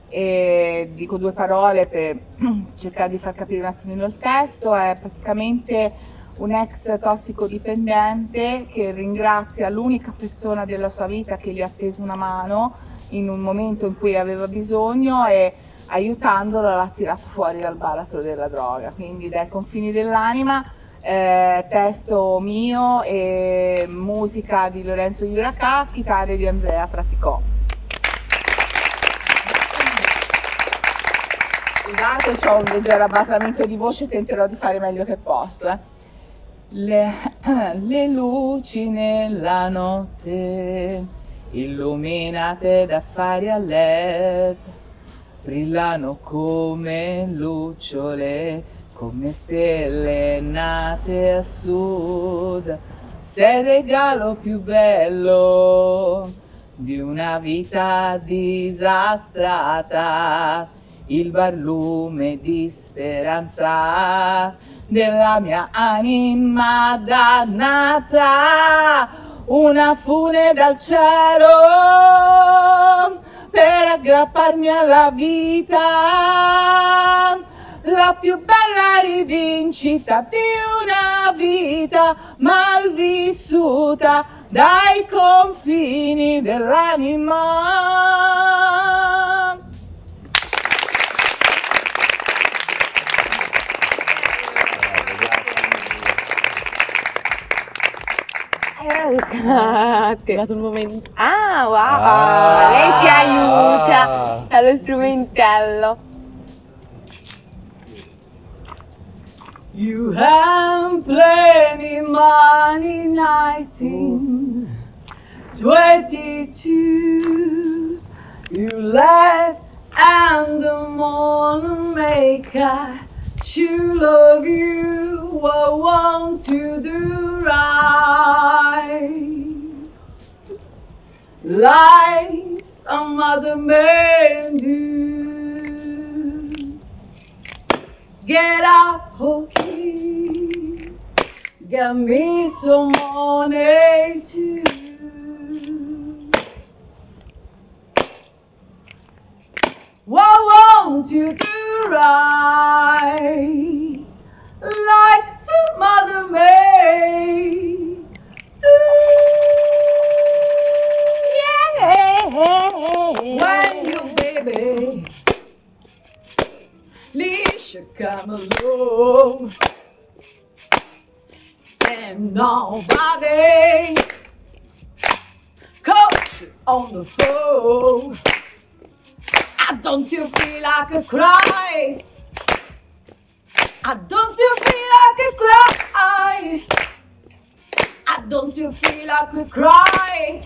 e dico due parole per cercare di far capire un attimino il testo. È praticamente un ex tossicodipendente che ringrazia l'unica persona della sua vita che gli ha teso una mano in un momento in cui aveva bisogno e aiutandolo l'ha tirato fuori dal baratro della droga. Quindi dai confini dell'anima, eh, testo mio e musica di Lorenzo Iuracà, chitarre di Andrea Praticò. Scusate, ho un leggero abbassamento di voce, tenterò di fare meglio che posso. eh. Le, le luci nella notte, illuminate da fari a led, brillano come lucciole, come stelle nate a sud. Sei il regalo più bello di una vita disastrata, il barlume di speranza della mia anima dannata, una fune dal cielo per aggrapparmi alla vita, la più bella rivincita di una vita malvissuta dai confini dell'anima. Tocca a te. È dato un momento. Ah, wow! Ah. Lei ti aiuta. C'ha lo strumentello. You have plenty money, 1922. You left and the morning maker. To love you, I want to do right. Like some other men do. Get up, okay. Get me some money too. Why won't you do right like some other maid? Do yeah. When you baby, Least you come along and nobody coach on the phone. I don't you feel like a cry? I don't you feel like a cry? I don't you feel like a cry?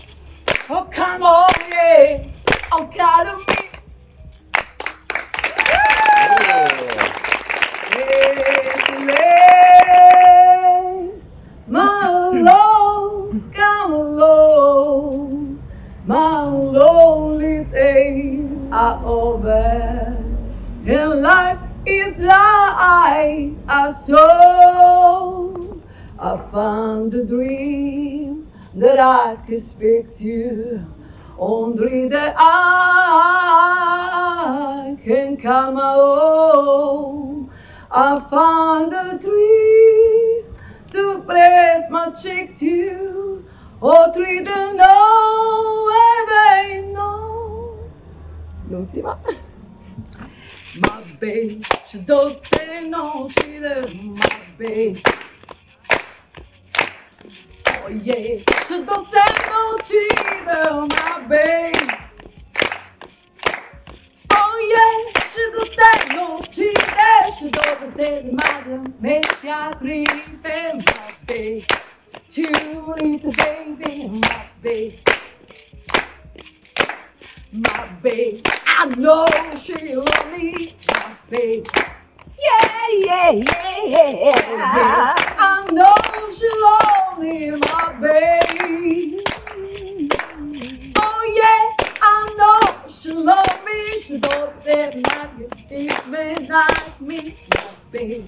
Oh come on, yeah. Oh God of me. My a song. I found a dream that I could speak to. Only that I can come home. I found a dream to press my cheek to. Oh, three to know, baby, no. L'ultima. My babe, she não no fear my face. Oh yeah, so don't have no fear my face. Oh yeah, she don't have no fear. She don't have mother make ya creep in my face. Two little baby my face. My babe, I know she lonely. My babe. Yeah, yeah, yeah, yeah. I know she love me, my babe. Oh yeah, I know she love me. She don't that my man like me, my babe.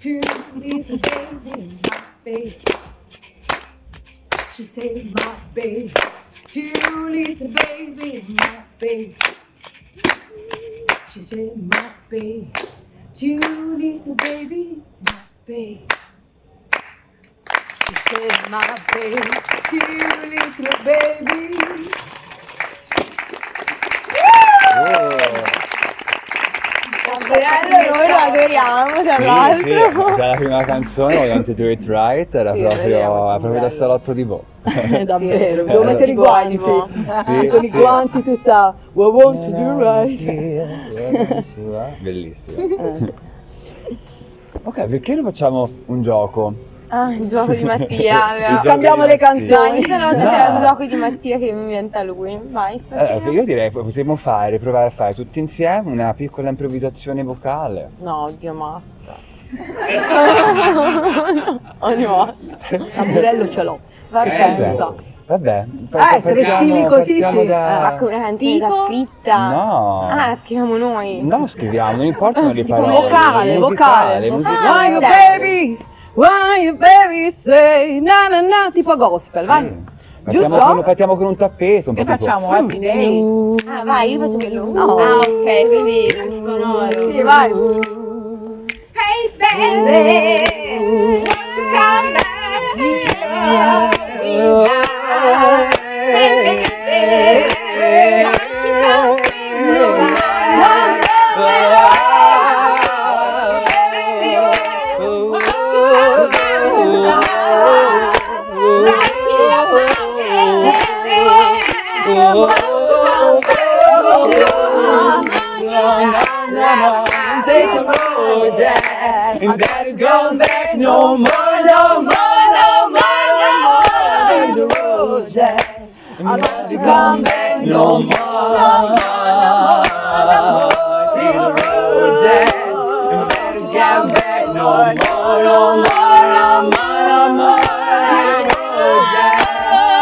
Two little baby, my babe. She said, my babe. Two little baby, my babe. She said, my babe. Two little baby, my baby. She said, my baby, Two little baby. Bello, noi lo adoriamo, tra Sì, l'altro. sì, già la prima canzone, Voglio to Do It Right, era Sì, proprio, vediamo, era proprio da salotto di Bo. Davvero, Sì. devo mettere i guanti. tipo. Sì, Con i guanti tutta We want to do right. Bellissimo. Ok, perché non facciamo un gioco? Ah, il gioco di Mattia. Il Ci gioco scambiamo di le canzoni. stanotte No. c'è un gioco di Mattia che mi inventa lui. Vai, Eh, stasera. io direi che possiamo fare, provare a fare tutti insieme una piccola improvvisazione vocale. No, oddio, matta. Ogni volta. Tamburello ce l'ho. Vabbè. Vabbè, vabbè. Eh, tre stili così, sì. da- Ma con una canzone già Tipo? scritta. No. Ah, la scriviamo noi. No, scriviamo, non importano le Tipo parole. vocale, musicale, vocale. musicale. Why you Dai. baby? Why you baby say na na na tipo gospel, vai. Partiamo Giusto? con, partiamo con un tappeto, un E tipo- facciamo Happy Day. Ah, vai, io faccio quello. No. Ah, ok, quindi sonoro. Sì, vai. Take a road, Jack, and daddy's going back no more, no more, no more, no more. Take the road, Jack, and daddy's come back no more, no more, no more. Take the road, Jack, and daddy's come back no more, no more, no more, no more. Take the road, Jack,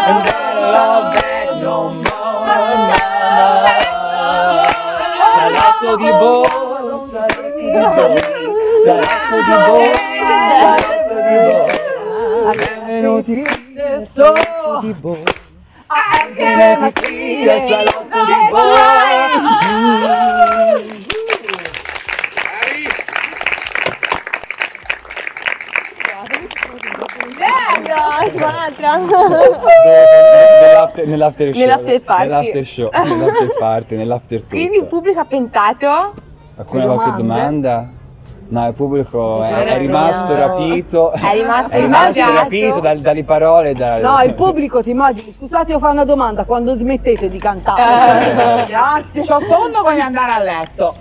and daddy's come back no more, no more. Salotto di bo, Benvenuti salotto di bo. Benvenuti salotto di bo. Bello, c'è un'altra. Nell'after, nell'after show. Nell'after party. Nell'after show, nell'after party, nell'after tutto. Quindi il pubblico ha pensato. Ha qualche domande? domanda? No, il pubblico è, è rimasto rapito, È rimasto è rimasto rapito dal- dalle parole. dal- No, il pubblico ti immagini, scusate io fare una domanda, quando smettete di cantare? Grazie. C'ho sonno, voglio andare a letto.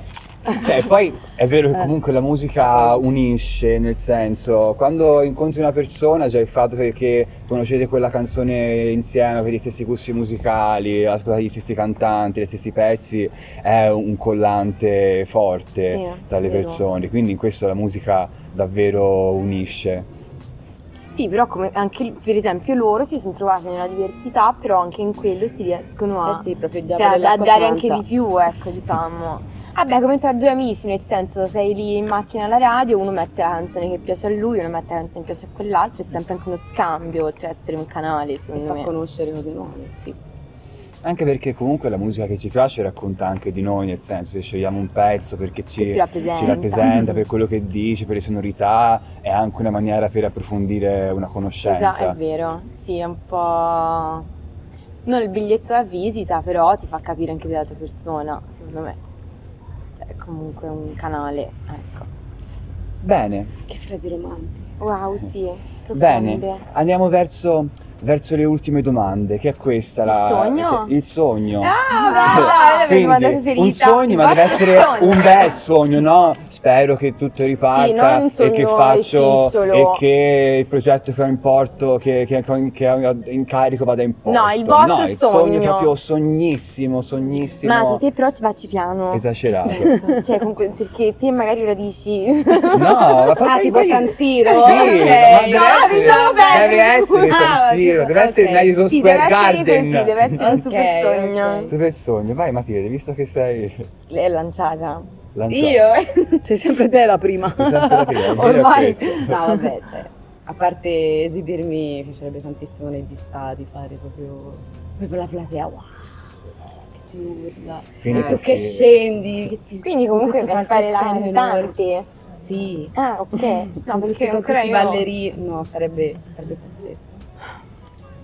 Cioè, poi è vero che comunque la musica unisce, nel senso, quando incontri una persona, già il fatto che, che conoscete quella canzone insieme, avete gli stessi gusti musicali, ascoltate gli stessi cantanti, gli stessi pezzi, è un collante forte Sì, tra le vero. persone, quindi in questo la musica davvero unisce. Sì, però come anche per esempio loro si sono trovati nella diversità, però anche in quello si riescono a, Eh sì, proprio cioè, a dare anche di più, ecco, diciamo. Vabbè, come tra due amici, nel senso sei lì in macchina alla radio, uno mette la canzone che piace a lui, uno mette la canzone che piace a quell'altro, è sempre anche uno scambio, oltre ad essere un canale, E secondo fa me. conoscere cose nuove, sì. Anche perché comunque la musica che ci piace racconta anche di noi, nel senso se scegliamo un pezzo perché ci, ci rappresenta. ci rappresenta, per quello che dice, per le sonorità, è anche una maniera per approfondire una conoscenza. Esatto, è vero, sì, è un po'... Non il biglietto da visita, però ti fa capire anche dell'altra persona, secondo me. Comunque un canale, ecco. Bene, Che frasi romantiche. Wow, sì, bene, profonde. andiamo verso, verso le ultime domande, che è questa la... Il sogno? Il sogno. Ah, bella, è la mia domanda Quindi, preferita. un sogno, ma deve essere vostro un sogno. bel sogno, no? Spero che tutto riparta Sì, e sogno che faccio e che il progetto che ho in porto, che, che, che ho in carico vada in porto. No, il vostro no, il sogno sogno. proprio sognissimo, sognissimo. Ma te però ci facci piano. Esagerato. Cioè, comunque, perché te magari ora dici... No, ma Ah, fai tipo San Siro? Sì, Ok. ma deve No, essere, pensavo peggio. deve essere Ah, San Siro, deve ok. essere il Madison Sì, Square deve essere Garden. così, deve essere un Ok, super sogno. ok. Super sogno, vai Matilde, visto che sei Lei è lanciata. lanciata. Io? Sei sempre te la prima. Sei sempre la prima, Ormai. No, vabbè, cioè, a parte esibirmi, mi piacerebbe tantissimo negli stadi fare proprio, proprio la platea, wow, che ti urla. Quindi e tu che scendi, che ti Quindi comunque per fare la cantante. Sì. Ah, ok. No, con perché tutti, con ancora tutti i io... ballerini, no, sarebbe, sarebbe pazzesco.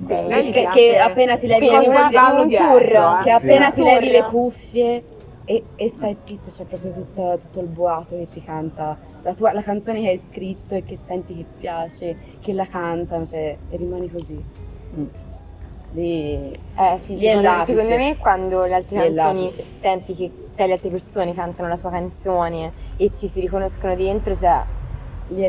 Beh, che, che appena ti levi le cuffie, dietro, che appena Una ti levi le cuffie e, e stai zitto, c'è proprio tutta- tutto il boato che ti canta. La, tua, la canzone che hai scritto e che senti che piace, che la cantano, cioè, e rimani così. Mm. Lì, Eh sì, secondo, secondo me quando le altre Lì canzoni senti che cioè, le altre persone cantano la sua canzone e ci si riconoscono dentro, cioè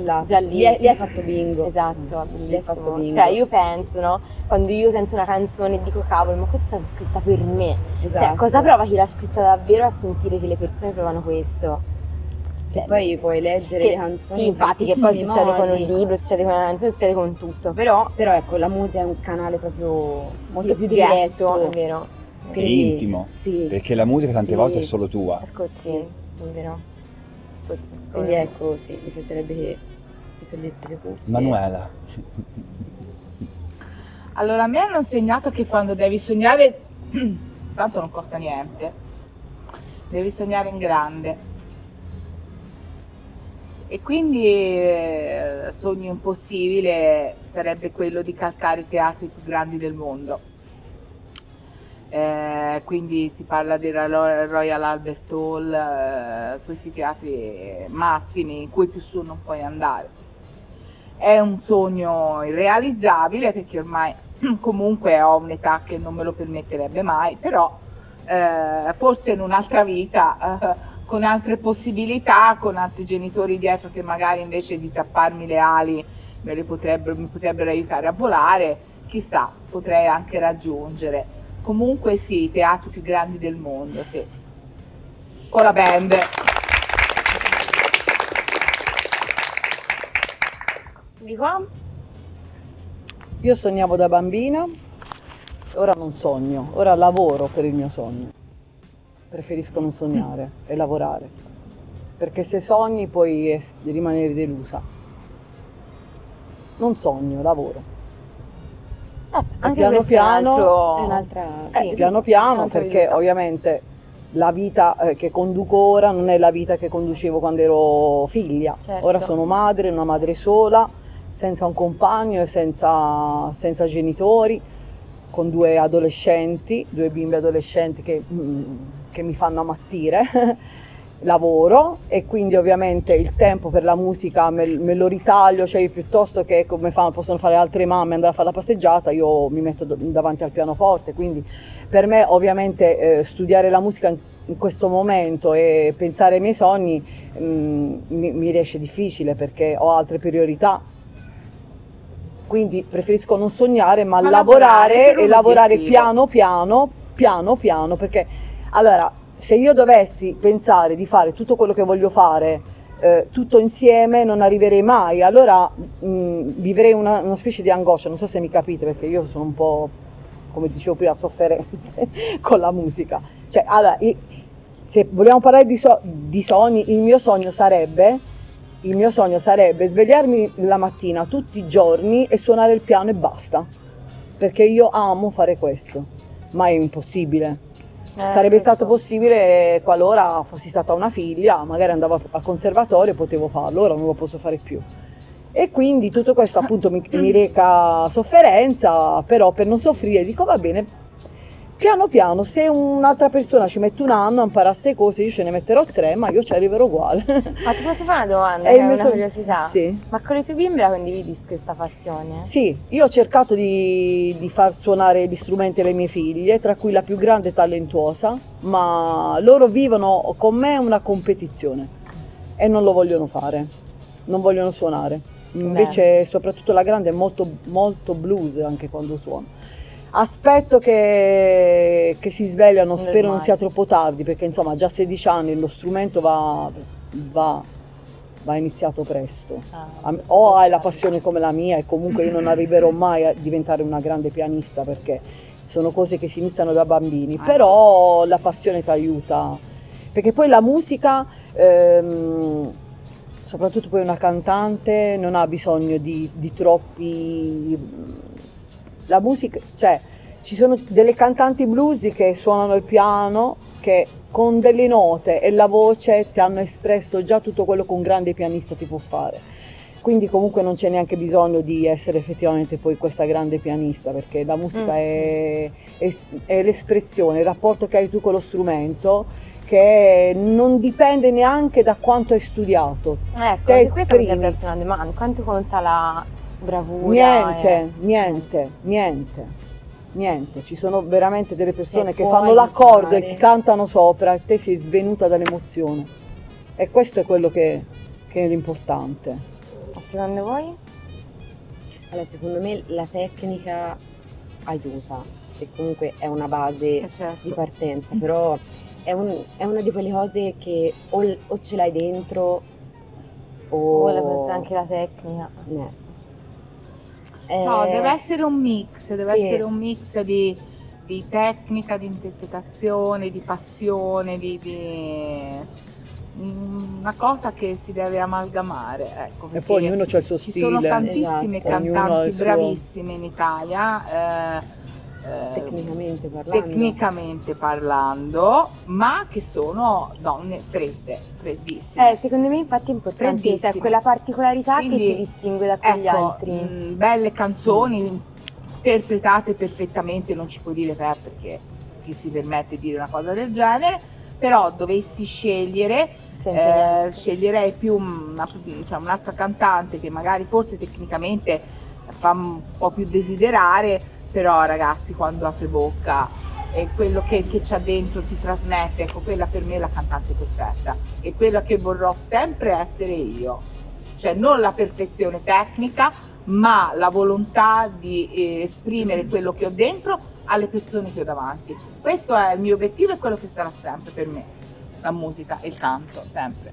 là. Già lì. Lì, hai- lì hai fatto bingo. esatto, Lì hai fatto bellissimo. bingo. Cioè io penso, no? Quando io sento una canzone e dico cavolo, ma questa è stata scritta per me. Cioè, Esatto. cosa prova chi l'ha scritta davvero a sentire che le persone provano questo? Che poi puoi leggere Che- le canzoni. sì, in infatti, che poi succede con un libro, succede con una canzone, succede con tutto, però Però ecco, la musica è un canale proprio molto più diretto, diretto. è vero. È Quindi- intimo, Sì. perché la musica tante Sì. volte è solo tua. Ascolti, sì, è vero. Sola. Quindi ecco, sì, mi piacerebbe che mi togliessi le cuffie. Manuela, Allora, a me hanno insegnato che quando devi sognare, tanto non costa niente, devi sognare in grande. E quindi eh, sogno impossibile sarebbe quello di calcare i teatri più grandi del mondo. Eh, quindi si parla della Ro- Royal Albert Hall, eh, questi teatri massimi in cui più su non puoi andare. È un sogno irrealizzabile perché ormai comunque ho un'età che non me lo permetterebbe mai, però eh, forse in un'altra vita, eh, con altre possibilità, con altri genitori dietro che magari invece di tapparmi le ali potrebbero, mi potrebbero aiutare a volare, chissà, potrei anche raggiungere. Comunque sì, i teatri più grandi del mondo, sì. Con la band. Di qua? Io sognavo da bambina, ora non sogno, ora lavoro per il mio sogno. Preferisco non sognare e lavorare, perché se sogni puoi es- rimanere delusa. Non sogno, lavoro. Anche piano piano- altro... Un'altra... Eh, piano piano, perché vita. ovviamente la vita eh, che conduco ora non è la vita che conducevo quando ero figlia. Certo. Ora sono madre, una madre sola, senza un compagno e senza, senza genitori, con due adolescenti, due bimbe adolescenti che, mm, che mi fanno ammattire. lavoro e quindi ovviamente il tempo per la musica me, me lo ritaglio, cioè piuttosto che come fanno, possono fare altre mamme andare a fare la passeggiata, io mi metto davanti al pianoforte, quindi per me ovviamente eh, studiare la musica in, in, questo momento e pensare ai miei sogni mh, mm, mi, mi riesce difficile perché ho altre priorità. Quindi preferisco non sognare ma, ma lavorare, lavorare e lavorare piano piano, piano piano, perché allora se io dovessi pensare di fare tutto quello che voglio fare eh, tutto insieme non arriverei mai, allora mh, vivrei una, una, specie di angoscia, non so se mi capite perché io sono un po', come dicevo prima, sofferente con la musica. Cioè, allora, se vogliamo parlare di, so- di sogni, il mio sogno sarebbe il mio sogno sarebbe svegliarmi la mattina tutti i giorni e suonare il piano e basta, perché io amo fare questo, ma è impossibile. Eh, Sarebbe stato possibile qualora fossi stata una figlia, magari andavo a conservatorio e potevo farlo, ora non lo posso fare più. E quindi tutto questo appunto mi, mi reca sofferenza, però per non soffrire dico va bene, piano piano, se un'altra persona ci mette un anno a imparare queste cose, io ce ne metterò tre, ma io ci arriverò uguale. Ma ti posso fare una domanda? È una so... curiosità. Sì. Ma con le tue bimbe la condividi questa passione? Sì, io ho cercato di, di, far suonare gli strumenti alle mie figlie, tra cui la più grande è talentuosa, ma loro vivono con me una competizione e non lo vogliono fare, non vogliono suonare. Invece, Beh. soprattutto la grande è molto, molto blues anche quando suona. Aspetto che, che si svegliano, spero non sia troppo tardi, perché insomma già a 16 anni lo strumento va, va, va iniziato presto. Ah, o hai la passione come la mia e comunque io non arriverò mai a diventare una grande pianista perché sono cose che si iniziano da bambini, ah, però sì. la passione ti aiuta, perché poi la musica... Ehm, soprattutto poi una cantante non ha bisogno di, di troppi la musica, cioè ci sono delle cantanti blues che suonano il piano, che con delle note e la voce ti hanno espresso già tutto quello che un grande pianista ti può fare. Quindi comunque non c'è neanche bisogno di essere effettivamente poi questa grande pianista, perché la musica mm. è, è, è l'espressione, il rapporto che hai tu con lo strumento che non dipende neanche da quanto hai studiato. Ecco, Te questa è una domanda, quanto conta la bravura. Niente, e... niente, niente. Niente, ci sono veramente delle persone che, che fanno l'accordo fare. e cantano sopra e te sei svenuta dall'emozione. E questo è quello che, che è l'importante. Ma secondo voi? Allora, secondo me la tecnica aiuta, che comunque è una base eh certo. di partenza, però è, un, è, una di quelle cose che o, o ce l'hai dentro o... o anche la tecnica. Eh. No, deve essere un mix, deve sì. essere un mix di, di, tecnica, di interpretazione, di passione, di, di, una cosa che si deve amalgamare. Ecco, e poi ognuno ha il suo stile. Ci sono tantissime esatto. cantanti bravissime in Italia. Eh, tecnicamente parlando. tecnicamente parlando, ma che sono donne fredde, freddissime. Eh, secondo me infatti è importante, cioè, quella particolarità Quindi, che ti distingue da quegli ecco, altri. Mh, mm, belle canzoni, mm. interpretate perfettamente, non ci può dire per perché chi si permette di dire una cosa del genere, però dovessi scegliere, eh, sceglierei più una, cioè, un'altra cantante che magari forse tecnicamente fa un po' più desiderare, però ragazzi quando apre bocca e quello che, che c'ha dentro ti trasmette, ecco quella per me è la cantante perfetta e quella che vorrò sempre essere io, cioè non la perfezione tecnica ma la volontà di eh, esprimere quello che ho dentro alle persone che ho davanti. Questo è il mio obiettivo e quello che sarà sempre per me, la musica e il canto, sempre.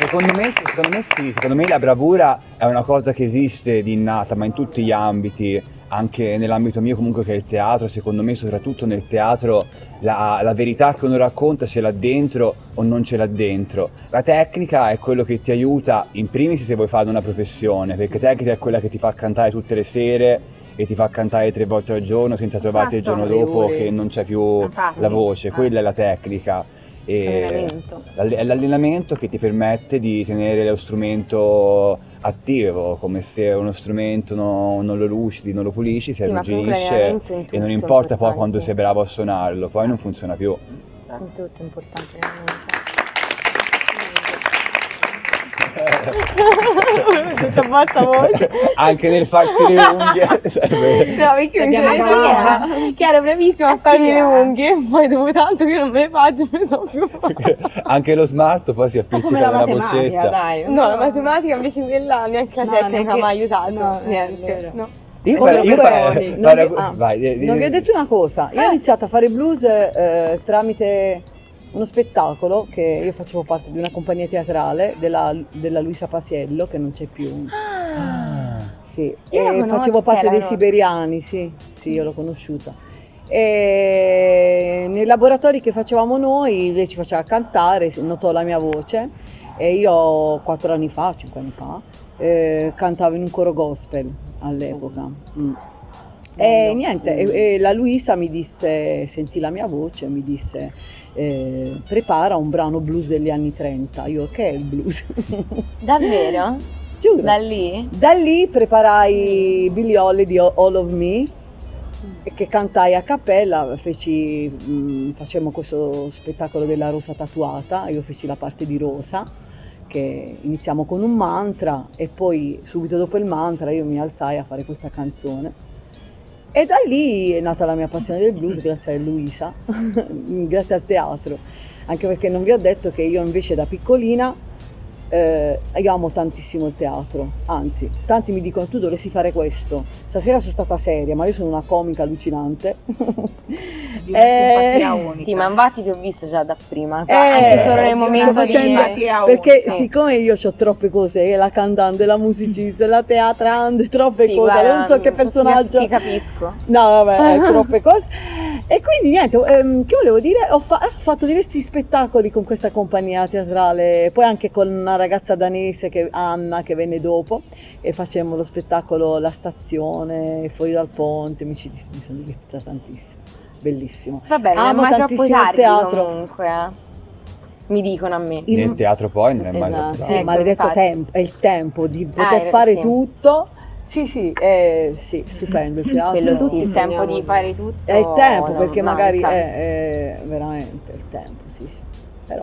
Secondo me, secondo me sì, secondo me la bravura è una cosa che esiste di innata, ma in tutti gli ambiti, anche nell'ambito mio comunque che è il teatro, secondo me soprattutto nel teatro la, la, verità che uno racconta ce l'ha dentro o non ce l'ha dentro. La tecnica è quello che ti aiuta, in primis se vuoi fare una professione, perché tecnica è quella che ti fa cantare tutte le sere e ti fa cantare tre volte al giorno senza trovarti il giorno dopo che non c'è più la voce, quella è la tecnica l'allenamento. è l'allenamento che ti permette di tenere lo strumento attivo, come se uno strumento no- non lo lucidi, non lo pulisci, si Sì, arrugginisce l'allenamento e non importa poi quando sei bravo a suonarlo, poi non funziona più. In tutto è importante veramente. basta voce. Anche nel farsi le unghie serve. No, perché mi Abbiamo sono provato. che, ero bravissima a farmi le unghie, poi dopo tanto che non me le faccio, mi sono più Anche lo smart poi si appiccica nella boccetta. dai. No, la matematica invece quella neanche la No, tecnica neanche- mi ha aiutato, no, niente. no. Io, pare- io pare- non pare- vi- ah, vai, eh, Non vi ho eh, detto una cosa, io ho iniziato a fare blues eh, tramite uno spettacolo che io facevo parte di una compagnia teatrale della, della Luisa Pasiello che non c'è più. Ah, Sì, e facevo parte dei siberiani, sì, sì, io l'ho conosciuta. E nei laboratori che facevamo noi, lei ci faceva cantare, notò la mia voce e io quattro anni fa, cinque anni fa, eh, cantavo in un coro gospel all'epoca. Mm. E niente, e, e la Luisa mi disse, sentì la mia voce, mi disse eh, prepara un brano blues degli anni 30. Io che è il blues? Davvero? Giuro. Da lì? Da lì preparai Billy Holly di All of Me e che cantai a cappella, feci, mh, facemmo questo spettacolo della rosa tatuata, io feci la parte di rosa, che iniziamo con un mantra e poi subito dopo il mantra io mi alzai a fare questa canzone. E da lì è nata la mia passione del blues grazie a Luisa, grazie al teatro, anche perché non vi ho detto che io invece da piccolina eh, io amo tantissimo il teatro, anzi, tanti mi dicono tu dovresti fare questo. Stasera sono stata seria, ma io sono una comica allucinante. Di una Eh. Sì, ma infatti ti ho visto già da prima, Eh, anche solo nel momento di... facendo- Simpatia perché unica. siccome io ho troppe cose, la cantante, la musicista, la teatrante, troppe Sì, cose, guarda, non so che personaggio. Ti capisco. No, vabbè, troppe cose. E quindi niente, ehm, che volevo dire? Ho, fa- ho fatto diversi spettacoli con questa compagnia teatrale, poi anche con una ragazza danese, che, Anna, che venne dopo, e facemmo lo spettacolo La stazione, fuori dal ponte, mi, ci- mi sono divertita tantissimo, bellissimo. Vabbè, non Amo è mai troppo tardi teatro. comunque, eh. Mi dicono a me. Il- Nel teatro poi non è mai Esatto, troppo sì, tardi. Ecco, maledetto tempo, è il tempo di poter eh, fare sì. tutto. Sì, sì, eh, sì, stupendo il teatro. Quello tutti il tempo di fare tutto. È il tempo, perché magari manca. è, è veramente il tempo, sì, sì. Però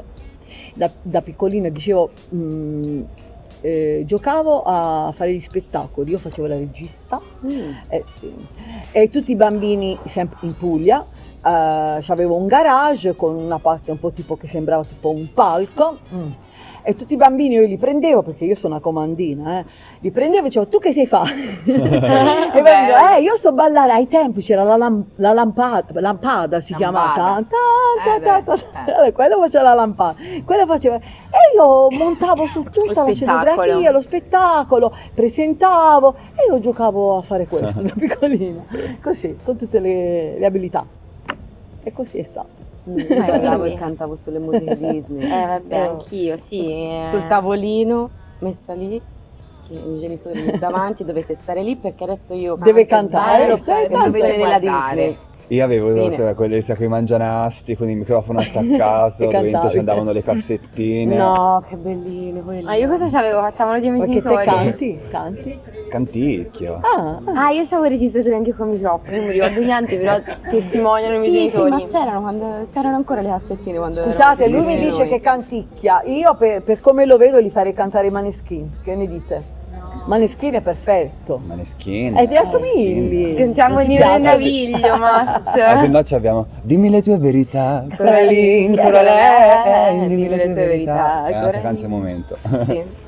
da, da piccolina dicevo, mh, eh, giocavo a fare gli spettacoli, io facevo la regista, eh sì. e tutti i bambini sempre in Puglia. eh, avevo un garage con una parte un po' tipo che sembrava tipo un palco mm. E tutti i bambini io li prendevo perché io sono una comandina eh, li prendevo e dicevo tu che sai fare e poi dico, eh io so ballare. Ai tempi c'era la, lam- la lampada, lampada si chiamava Lambada. ta, ta, ta, beh, ta. eh. Allora, quello faceva la lampada. Quello faceva e io montavo su tutta la scenografia lo spettacolo presentavo e io giocavo a fare questo da piccolina. Così con tutte le, le abilità. E così è stato Mm, Io ballavo e cantavo sulle musiche Disney. Eh, vabbè, Eh, anch'io, sì. eh. Sul tavolino, messa lì, i miei genitori lì davanti, dovete stare lì perché adesso io canto Deve cantare, lo sai, le canzoni dovete della. Disney. Io avevo sai, quelle sai, quei mangianasti con il microfono attaccato, dove dentro ci andavano le cassettine. No, che belline quelli. Ma io cosa c'avevo? Facciamolo di te genitori. canti? canti? Canticchio. ah, ah. Ah, io avevo il registratore anche con microfono, non mi ricordo niente, però testimoniano i miei Sì, sì, genitori. ma c'erano, quando, c'erano ancora le cassettine quando Scusate, lui mi dice noi. che canticchia. Io per, per come lo vedo gli farei cantare i Maneskin. Che ne dite? Maneskin è perfetto. Maneschini. E ti assomigli. Cantiamo nel naviglio, Matt. Ah, se no ci abbiamo Dimmi le tue verità, lì, ancora lei, dimmi le tue verità. Eh, è il momento. Sì.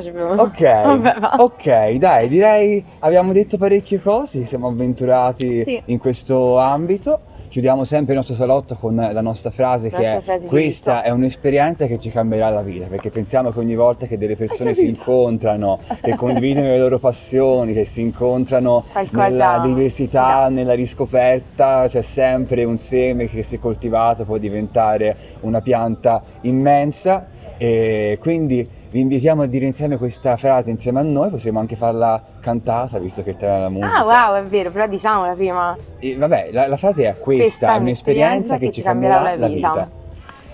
Ok, Vabbè, va. ok, dai, direi abbiamo detto parecchie cose, siamo avventurati Sì. in questo ambito. Chiudiamo sempre il nostro salotto con la nostra frase che Nostra è frase questa rito." è un'esperienza che ci cambierà la vita, perché pensiamo che ogni volta che delle persone si incontrano, che condividono le loro passioni, che si incontrano Qualcosa- nella diversità, nella riscoperta, c'è sempre un seme che se coltivato può diventare una pianta immensa e quindi vi invitiamo a dire insieme questa frase insieme a noi, potremo anche farla cantata visto che te la musica. Ah, wow, è vero, però diciamola prima. E vabbè, la, la frase è questa, Questa è un'esperienza che, ci cambierà, la vita.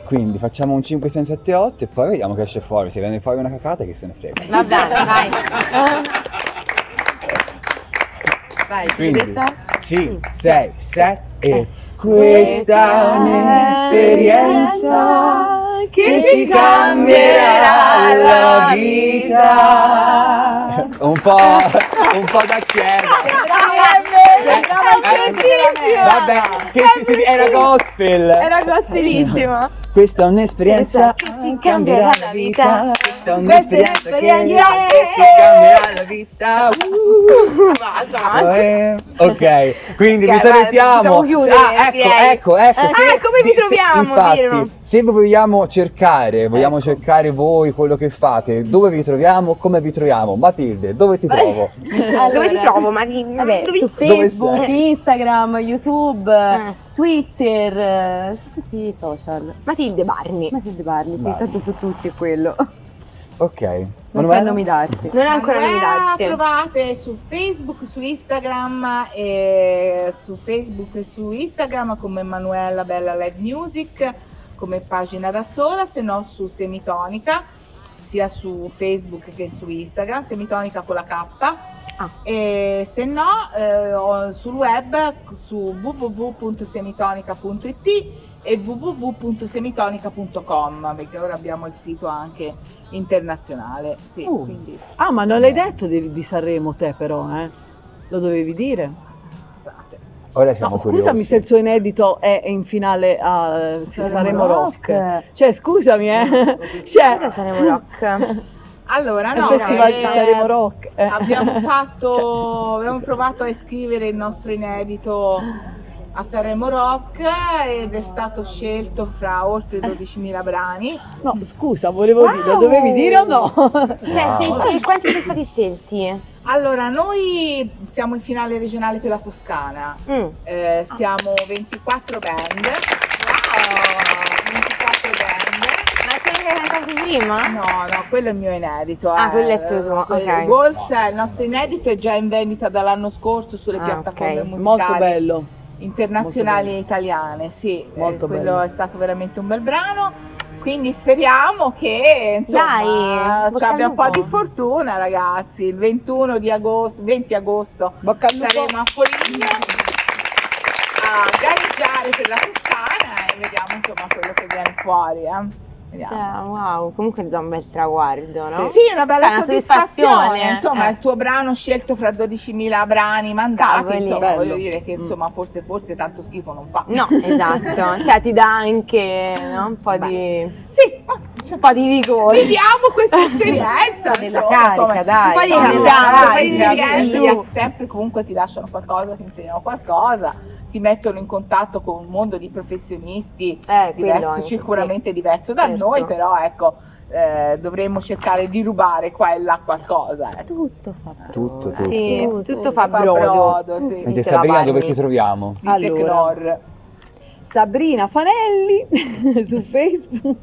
Quindi facciamo un 5, 6, 7, 8 e poi vediamo che esce fuori. Se viene fuori una cacata, chi se ne frega. Va bene, vai. Vai, Quindi Giulietta? 5, 6, 7 e questa è un'esperienza che ci cambierà la vita. Un po', un po' da chiesa. Vabbè, che si, si- era gospel. Era gospelissimo. Questa è un'esperienza che ci cambierà la vita. Questa è un'esperienza che ci cambierà la vita. Eh, Ok, quindi vi Ok, salutiamo. possiamo chiudere, Ah, ecco, direi. ecco, ecco. Eh, se- ah, come vi se- troviamo, Infatti, Miro? se vogliamo cercare, vogliamo cercare voi, quello che fate, dove vi troviamo, come vi troviamo? Matilde, dove ti trovo? Dove ti trovo? Ma di... Vabbè, dove- su Dove Facebook? Instagram, YouTube, Eh. Twitter, eh, su tutti i social. Matilde Barni. Matilde Barni, sì, Barni. tanto su tutti è quello. Ok. Non Manuela? c'è nomi d'arte. Non è ancora Manuela nominate. trovate su Facebook, su Instagram e su Facebook e su Instagram come Emanuela Bella Live Music come pagina da sola, se no su Semitonica, sia su Facebook che su Instagram, Semitonica con la K. Ah. E se no eh, sul web su www.semitonica.it e www.semitonica.com perché ora abbiamo il sito anche internazionale. Sì, Uh. quindi Ah, ma non l'hai detto di, di Sanremo te però, eh? Lo dovevi dire? scusate. Ora siamo No, scusami se il suo inedito è in finale a Sanremo Rock. Rock. Cioè, scusami, eh. Cioè, Cosa saremo rock? Allora, il no, festival di eh, Sanremo Rock. eh. abbiamo fatto, abbiamo provato a iscrivere il nostro inedito a Sanremo Rock ed è stato scelto fra oltre 12.000 brani. No, scusa, volevo dire, lo dovevi dire o no? Cioè, Wow. scelti- quanti sono stati scelti? Allora, noi siamo in finale regionale per la Toscana, Mm. Eh, siamo 24 band. Wow! 24 band. Ma quelli che hai cantato prima? No, no, quello è il mio inedito. Ah, eh. quello è tuo, ok. Walls, il nostro inedito è già in vendita dall'anno scorso sulle Ah, piattaforme ok. musicali. Molto bello. internazionali Molto e italiane, sì, eh, Molto quello bello. è stato veramente un bel brano. Quindi speriamo che insomma Dai, ci abbia un po' di fortuna, ragazzi. Il 21 di agosto, 20 agosto Bocca saremo a Foligno a gareggiare per la Toscana e vediamo insomma quello che viene fuori. eh. Cioè, wow, comunque è già un bel traguardo, no? Sì, è una bella Cioè, una soddisfazione. soddisfazione, Insomma, eh. il tuo brano scelto fra 12.000 brani mandati, Cavoli. insomma, Bello. voglio dire che Mm. insomma, forse, forse tanto schifo non fa. No, esatto. Cioè, ti dà anche no, un po' Beh. di Sì, ma, un po' di vigore. viviamo questa esperienza. Della carica, come- dai. Un po' di su. che sempre comunque ti lasciano qualcosa, ti insegnano qualcosa, ti mettono in contatto con un mondo di professionisti Eh, diverso, anche, sicuramente diverso da Certo. noi, però ecco, eh, dovremmo cercare di rubare qua e là qualcosa. ecco. Tutto fa Tutto, tutto. Sì, Tutto, tutto fa brodo. sì. Mentre Sabrina dove ti troviamo? Di Allora. Sabrina Fanelli su Facebook.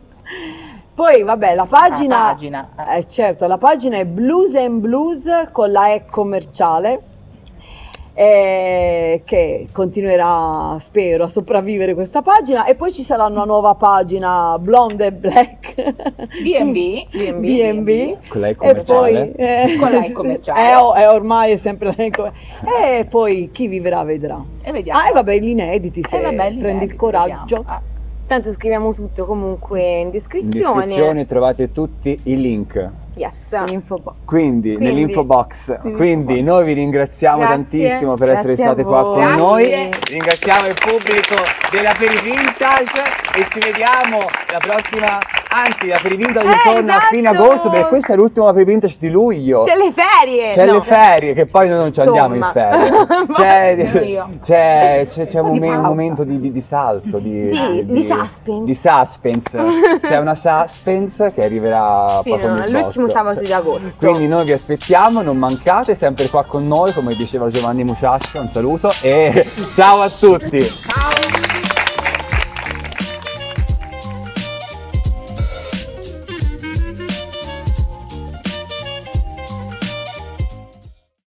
Poi, vabbè, la pagina, La pagina, eh. eh, certo, la pagina è Blues and Blues con la E commerciale, eh, che continuerà, spero, a sopravvivere questa pagina. E poi ci sarà una nuova pagina Blonde e Black. B&B. B&B. Con lei E commerciale? poi, eh, Con la E commerciale. eh, oh, eh, ormai è sempre la E commerciale. E poi chi vivrà vedrà. E vediamo. Ah, e vabbè, gli inediti, se Eh, vabbè, gli prendi il coraggio. vediamo. Tanto scriviamo tutto comunque in In descrizione. descrizione trovate tutti i link. Yes. Info- Quindi, Quindi- nell'info box. Quindi- noi vi ringraziamo Grazie, tantissimo per grazie essere state qua con noi. Grazie. Ringraziamo il pubblico della Perivintage e ci vediamo la prossima, anzi la Perivintage Eh, torna a fine esatto. agosto perché questa è l'ultima Perivintage di luglio. C'è le ferie! C'è No. le ferie, che poi noi non ci andiamo in ferie. C'è, c'è, c'è- c'è un, momen- momento di, di- di salto, di, Sì, di suspense. di suspense. C'è una suspense che arriverà Fino botto. sabato di agosto. Quindi noi vi aspettiamo, non mancate, sempre qua con noi, come diceva Giovanni Muciaccio, un saluto e ciao a tutti!